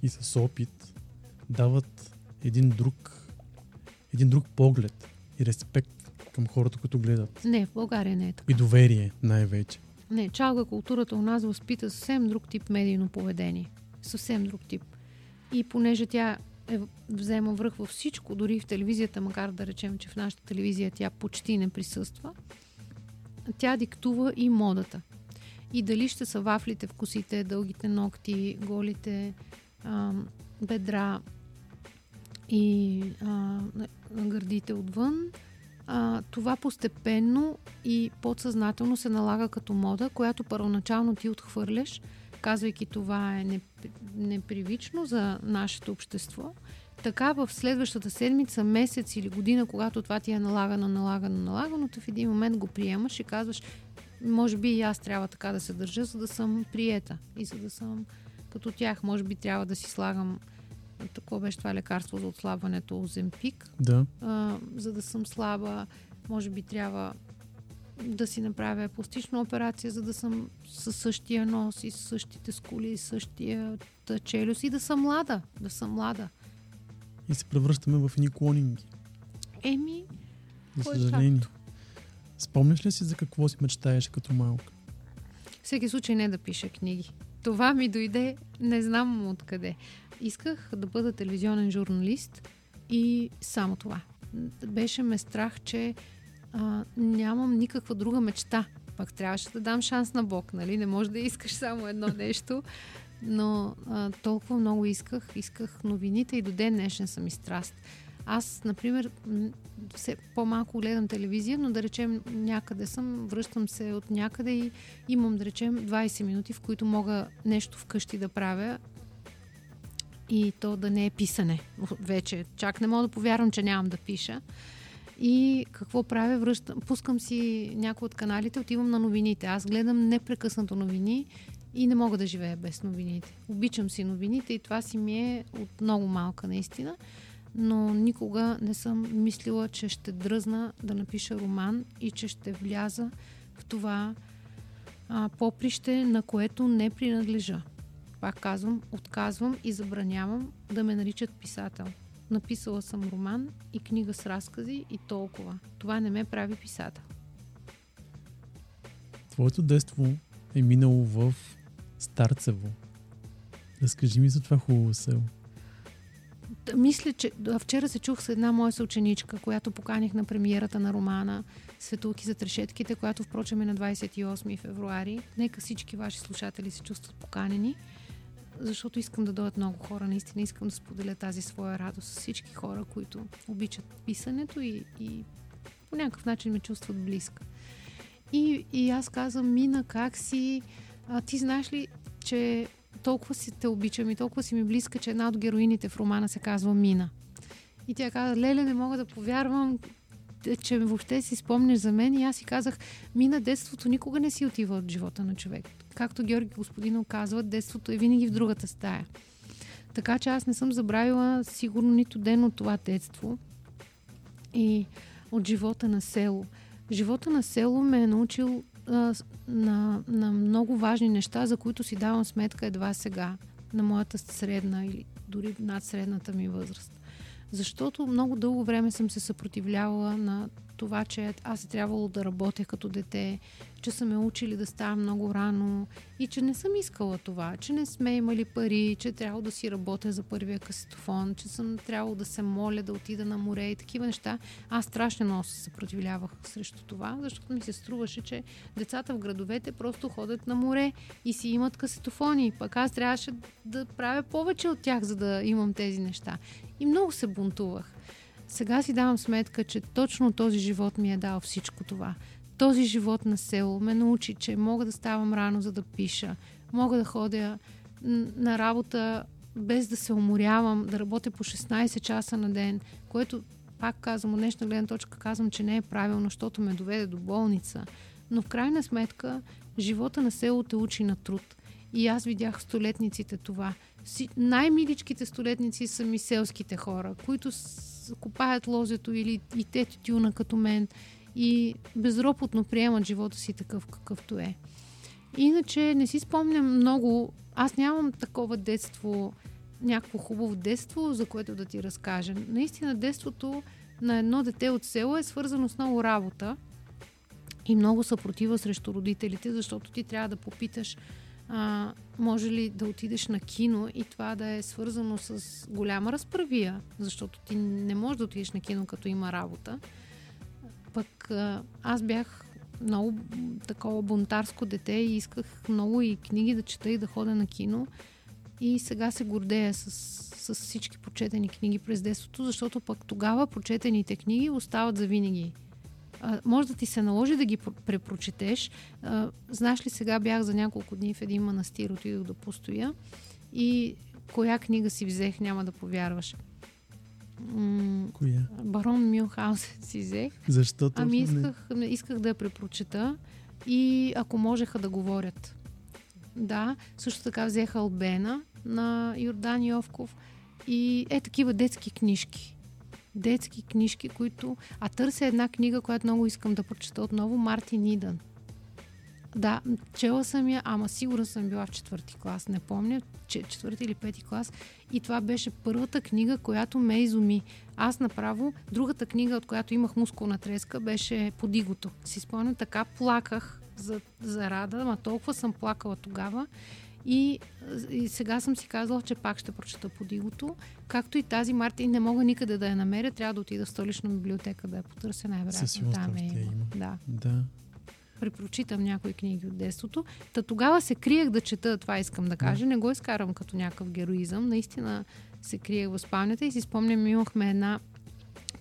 и с опит, дават един друг, един друг поглед и респект към хората, които гледат. Не, в България не е така. И доверие най-вече. Не, чалга културата у нас възпита съвсем друг тип медийно поведение. Съвсем друг тип. И понеже тя е, взема връх във всичко, дори в телевизията, макар да речем, че в нашата телевизия тя почти не присъства, тя диктува и модата. И дали ще са вафлите в косите, дългите ногти, голите а, бедра и а, гърдите отвън, а, това постепенно и подсъзнателно се налага като мода, която първоначално ти отхвърляш, казвайки това е непривично за нашето общество. Така в следващата седмица, месец или година, когато това ти е налагано, налагано, налагано, в един момент го приемаш и казваш, може би и аз трябва така да се държа, за да съм приета и за да съм като тях. Може би трябва да си слагам такова беше това лекарство за отслабването Оземпик. Да. А, за да съм слаба, може би трябва да си направя пластична операция, за да съм със същия нос и с същите скули, и същия челюст и да съм млада. Да съм млада. И се превръщаме в едни клонинги. Еми, за съжаление. Спомняш ли си за какво си мечтаеш като малка? Всеки случай не да пиша книги. Това ми дойде, не знам откъде. Исках да бъда телевизионен журналист и само това. Беше ме страх, че а, нямам никаква друга мечта. Пак трябваше да дам шанс на Бог, нали? Не може да искаш само едно [laughs] нещо. Но а, толкова много исках. Исках новините и до ден днешен съм и страст. Аз, например, все по-малко гледам телевизия, но да речем някъде съм, връщам се от някъде и имам, да речем, 20 минути, в които мога нещо вкъщи да правя и то да не е писане. Вече чак не мога да повярвам, че нямам да пиша. И какво правя? Връщам, пускам си някои от каналите, отивам на новините. Аз гледам непрекъснато новини и не мога да живея без новините. Обичам си новините и това си ми е от много малка наистина. Но никога не съм мислила, че ще дръзна да напиша роман и че ще вляза в това а, поприще, на което не принадлежа пак казвам, отказвам и забранявам да ме наричат писател. Написала съм роман и книга с разкази и толкова. Това не ме прави писател. Твоето детство е минало в Старцево. Разкажи ми за това хубаво село. Да, мисля, че вчера се чух с една моя съученичка, която поканих на премиерата на романа Светулки за трешетките, която впрочем е на 28 февруари. Нека всички ваши слушатели се чувстват поканени защото искам да дойдат много хора. Наистина искам да споделя тази своя радост с всички хора, които обичат писането и, и по някакъв начин ме чувстват близка. И, и аз казвам, Мина, как си? А, ти знаеш ли, че толкова си те обичам и толкова си ми близка, че една от героините в романа се казва Мина. И тя каза, леле, не мога да повярвам, че въобще си спомняш за мен и аз си казах, мина детството никога не си отива от живота на човек. Както Георги Господинов казва, детството е винаги в другата стая. Така че аз не съм забравила сигурно нито ден от това детство и от живота на село. Живота на село ме е научил а, на, на много важни неща, за които си давам сметка едва сега, на моята средна или дори над средната ми възраст. Защото много дълго време съм се съпротивлявала на това, че аз е трябвало да работя като дете, че са ме учили да ставам много рано и че не съм искала това, че не сме имали пари, че трябва да си работя за първия касетофон, че съм трябвало да се моля да отида на море и такива неща. Аз страшно много се съпротивлявах срещу това, защото ми се струваше, че децата в градовете просто ходят на море и си имат касетофони. Пък аз трябваше да правя повече от тях, за да имам тези неща. И много се бунтувах. Сега си давам сметка, че точно този живот ми е дал всичко това. Този живот на село ме научи, че мога да ставам рано, за да пиша. Мога да ходя на работа без да се уморявам, да работя по 16 часа на ден, което, пак казвам, от днешна гледна точка казвам, че не е правилно, защото ме доведе до болница. Но в крайна сметка, живота на село те учи на труд. И аз видях столетниците това. Най-миличките столетници са ми селските хора, които копаят лозето или и те тютюна като мен и безропотно приемат живота си такъв какъвто е. Иначе не си спомням много. Аз нямам такова детство, някакво хубаво детство, за което да ти разкажа. Наистина детството на едно дете от село е свързано с много работа и много съпротива срещу родителите, защото ти трябва да попиташ а, може ли да отидеш на кино и това да е свързано с голяма разправия, защото ти не можеш да отидеш на кино, като има работа. Пък а, аз бях много такова бунтарско дете и исках много и книги да чета и да ходя на кино. И сега се гордея с, с всички прочетени книги през детството, защото пък тогава прочетените книги остават за винаги. А, може да ти се наложи да ги препрочетеш. А, знаеш ли, сега бях за няколко дни в един манастир, отидох да постоя и коя книга си взех, няма да повярваш. М- Коя? Барон Мюнхаузен си взех. Защо? Ами исках, не. исках да я препрочета и ако можеха да говорят. Да, също така взеха Албена на Йордан Йовков и е такива детски книжки. Детски книжки, които... А търся една книга, която много искам да прочета отново, Мартин Идън. Да, чела съм я, ама сигурно съм била в четвърти клас, не помня, че, четвърти или пети клас. И това беше първата книга, която ме изуми. Аз направо, другата книга, от която имах мускулна треска, беше Подигото. Си спомням, така плаках за, за Рада, ама толкова съм плакала тогава. И, и сега съм си казала, че пак ще прочета Подигото. Както и тази Мартин не мога никъде да я намеря, трябва да отида в столична библиотека да я потърся най-вероятно. Там е, има. Да. да препрочитам някои книги от детството. Та тогава се криех да чета, това искам да кажа. Не го изкарам като някакъв героизъм. Наистина се криех в спалнята и си спомням, имахме една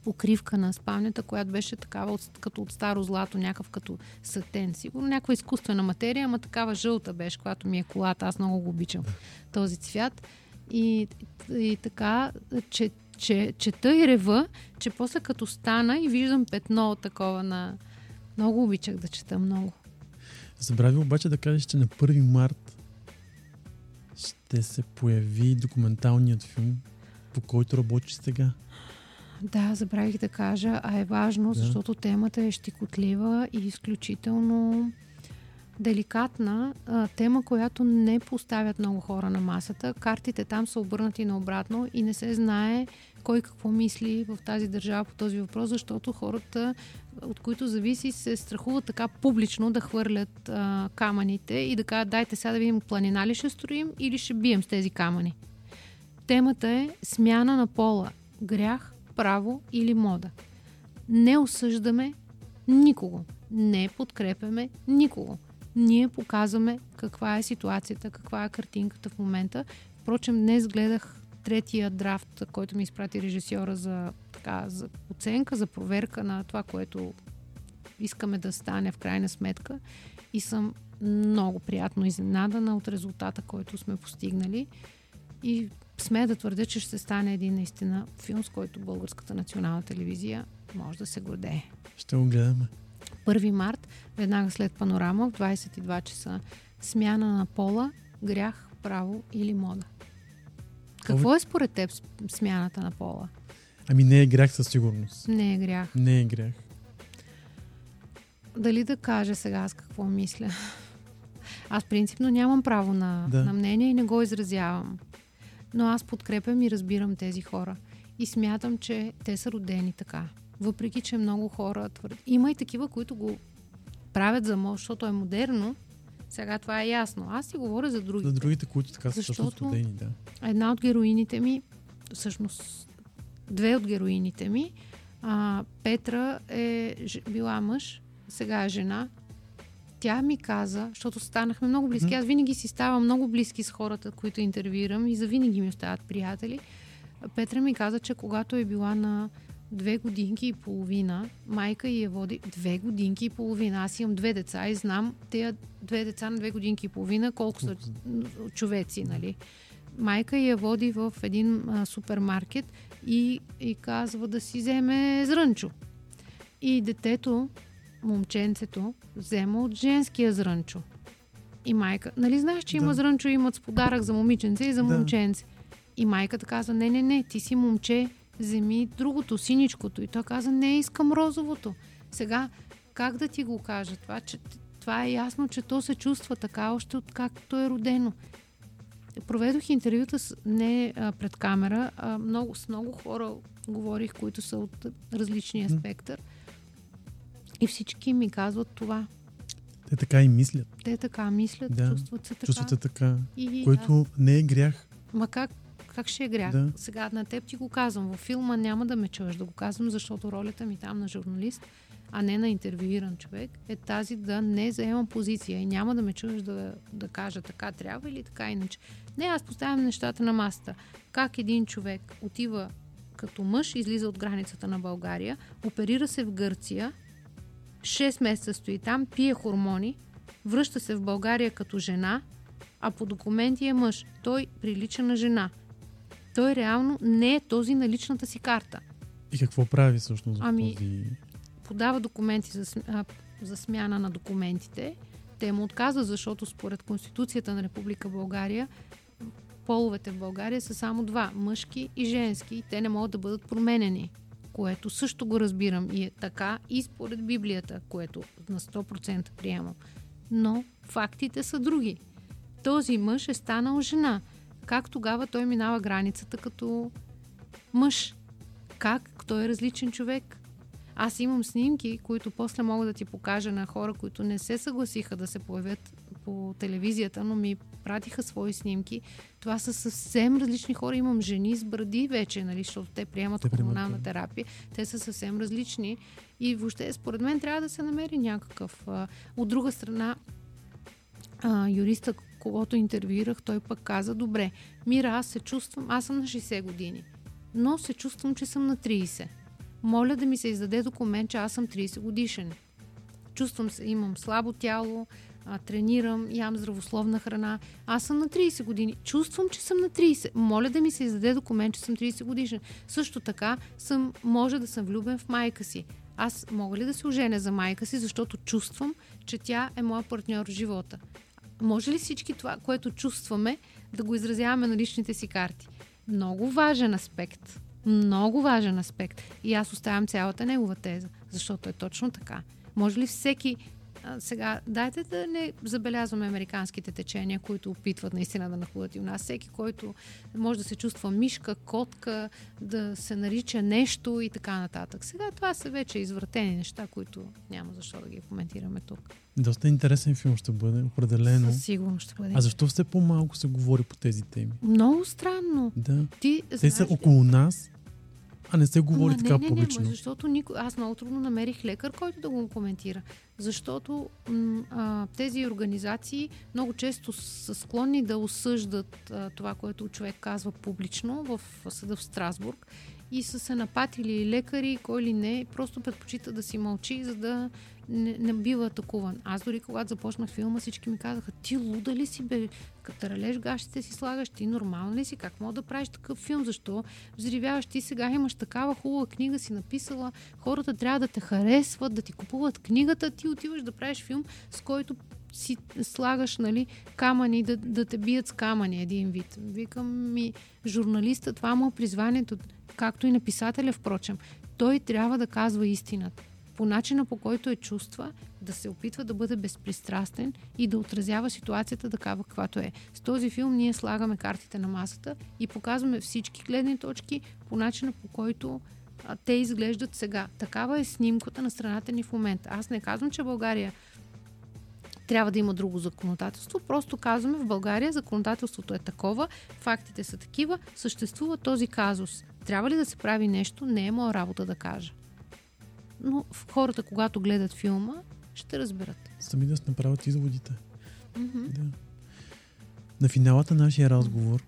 покривка на спалнята, която беше такава от, като от старо злато, някакъв като сатен. Сигурно някаква изкуствена материя, ама такава жълта беше, която ми е колата. Аз много го обичам [laughs] този цвят. И, и така, че, че, чета и рева, че после като стана и виждам петно такова на, много обичах да чета, много. Забрави обаче да кажеш, че на 1 март ще се появи документалният филм, по който работиш сега. Да, забравих да кажа, а е важно, да. защото темата е щекотлива и изключително деликатна а, тема, която не поставят много хора на масата. Картите там са обърнати наобратно и не се знае кой какво мисли в тази държава по този въпрос, защото хората, от които зависи, се страхуват така публично да хвърлят а, камъните и да кажат, дайте сега да видим планина ли ще строим или ще бием с тези камъни. Темата е смяна на пола. Грях, право или мода. Не осъждаме никого. Не подкрепяме никого. Ние показваме каква е ситуацията, каква е картинката в момента. Впрочем, днес гледах третия драфт, който ми изпрати режисьора за, така, за оценка, за проверка на това, което искаме да стане в крайна сметка. И съм много приятно изненадана от резултата, който сме постигнали. И смея да твърдя, че ще стане един наистина филм, с който Българската национална телевизия може да се гордее. Ще го гледаме. 1 март, веднага след панорама, в 22 часа, смяна на пола, грях, право или мода. Какво е според теб смяната на пола? Ами не е грях със сигурност. Не е грях. Не е грях. Дали да кажа сега аз какво мисля? [laughs] Аз принципно нямам право на, да. на мнение и не го изразявам. Но аз подкрепям и разбирам тези хора. И смятам, че те са родени така. Въпреки, че много хора твърдят. Има и такива, които го правят за мощ, защото е модерно, сега това е ясно. Аз си говоря за другите. За другите, които така са също студени, да. Една от героините ми, всъщност две от героините ми, а, Петра е била мъж, сега е жена. Тя ми каза, защото станахме много близки. Аз винаги си ставам много близки с хората, които интервюирам и завинаги ми остават приятели. Петра ми каза, че когато е била на две годинки и половина, майка я води две годинки и половина. Аз имам две деца и знам тези две деца на две годинки и половина колко са човеци, нали? Майка я води в един а, супермаркет и, и казва да си вземе зрънчо. И детето, момченцето, взема от женския зрънчо. И майка, нали знаеш, че има Да. зрънчо, имат с подарък за момиченце и за Да. момченце. И майката каза, не, не, не, ти си момче, вземи другото, синичкото. И той каза, не, искам розовото. Сега, как да ти го кажа това, че това е ясно, че то се чувства така, още от както е родено. Проведох интервюта с, не а, пред камера, а много, с много хора говорих, които са от различния спектър. И всички ми казват това. Те така и мислят. Те така мислят, Да, чувстват се така. Чувстват се така. И, Което не е грях. ма как, как ще е грях? Да. Сега на теб ти го казвам. Във филма няма да ме чуеш да го казвам, защото ролята ми там на журналист, а не на интервюиран човек, е тази да не заемам позиция и няма да ме чуеш да, да кажа така трябва или така иначе. Не, аз поставям нещата на масата. Как един човек отива като мъж, излиза от границата на България, оперира се в Гърция, 6 месеца стои там, пие хормони, връща се в България като жена, а по документи е мъж. Той прилича на жена. Той реално не е този на личната си карта. И какво прави всъщност Ами, този... Подава документи за, а, за смяна на документите. Те му отказват, защото според Конституцията на Република България половете в България са само два мъжки и женски. И те не могат да бъдат променени. Което също го разбирам и е така и според Библията, което на 100% приемам. Но фактите са други. Този мъж е станал жена. Как тогава той минава границата като мъж? Как той е различен човек? Аз имам снимки, които после мога да ти покажа на хора, които не се съгласиха да се появят по телевизията, но ми пратиха свои снимки. Това са съвсем различни хора. Имам жени с бради вече, нали, защото те приемат Те хормонална да. терапия. Те са съвсем различни. И въобще, според мен, трябва да се намери някакъв. А, от друга страна, а, юриста, когато интервюирах, той пък каза, добре, Мира, аз се чувствам, аз съм на 60 години, но се чувствам, че съм на 30. Моля да ми се издаде документ, че аз съм 30 годишен. Чувствам се, имам слабо тяло, а, тренирам, ям здравословна храна. Аз съм на 30 години. Чувствам, че съм на 30. Моля да ми се издаде документ, че съм 30 годишен. Също така съм, може да съм влюбен в майка си. Аз мога ли да се оженя за майка си, защото чувствам, че тя е моя партньор в живота. Може ли всички това, което чувстваме, да го изразяваме на личните си карти? Много важен аспект. Много важен аспект. И аз оставям цялата негова теза, защото е точно така. Може ли всеки а, сега, дайте да не забелязваме американските течения, които опитват наистина да нахлудат и у нас. Всеки, който може да се чувства мишка, котка, да се нарича нещо и така нататък. Сега това са вече извратени неща, които няма защо да ги коментираме тук. Доста интересен филм ще бъде, определено. Със сигурност ще бъде. А защо все по-малко се говори по тези теми? Много странно. Да. Ти Те знаеш са около нас, а не се говори Ма така не, не, публично. Не, ма защото никой, аз много трудно намерих лекар, който да го коментира. Защото м, а, тези организации много често са склонни да осъждат а, това, което човек казва публично в съда в Страсбург и са се напатили лекари, кой ли не, просто предпочита да си мълчи, за да не, не бива атакуван. Аз дори когато започнах филма, всички ми казаха, ти луда ли си, бе? Като релеш гащите си слагаш, ти нормална ли си? Как мога да правиш такъв филм? Защо взривяваш? Ти сега имаш такава хубава книга си написала, хората трябва да те харесват, да ти купуват книгата, ти отиваш да правиш филм, с който си слагаш нали, камъни, да, да те бият с камъни един вид. Викам ми, журналиста, това му е призванието, както и на писателя, впрочем. Той трябва да казва истината. По начина по който е чувства, да се опитва да бъде безпристрастен и да отразява ситуацията такава, каквато е. С този филм ние слагаме картите на масата и показваме всички гледни точки по начина по който а, те изглеждат сега. Такава е снимката на страната ни в момента. Аз не казвам, че България трябва да има друго законодателство. Просто казваме, в България законодателството е такова, фактите са такива, съществува този казус. Трябва ли да се прави нещо, не е моя работа да кажа. Но хората, когато гледат филма, ще разберат. Сами да си направят изводите. Мгм. Да. На финалата на нашия разговор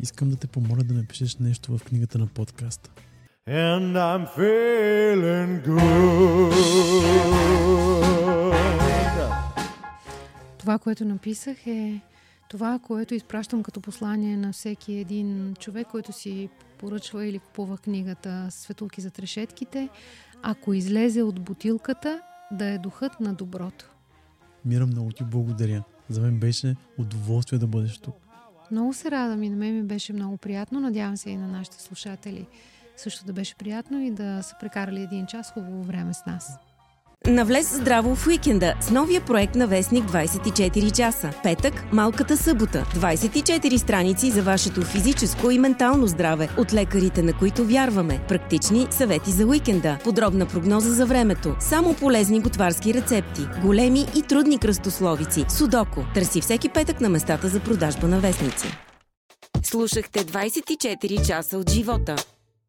искам да те помоля да напишеш нещо в книгата на подкаста. And I'm feeling good. Това, което написах е това, което изпращам като послание на всеки един човек, който си поръчва или купува книгата Светулки за трешетките. Ако излезе от бутилката, да е духът на доброто. Мира, много ти благодаря. За мен беше удоволствие да бъдеш тук. Много се радвам и на мен ми беше много приятно. Надявам се и на нашите слушатели също да беше приятно и да са прекарали един час хубаво време с нас. Навлез здраво в уикенда с новия проект на Вестник 24 часа. Петък, малката събота. 24 страници за вашето физическо и ментално здраве от лекарите, на които вярваме. Практични съвети за уикенда. Подробна прогноза за времето. Само полезни готварски рецепти. Големи и трудни кръстословици. Судоко. Търси всеки петък на местата за продажба на вестници. Слушахте 24 часа от живота.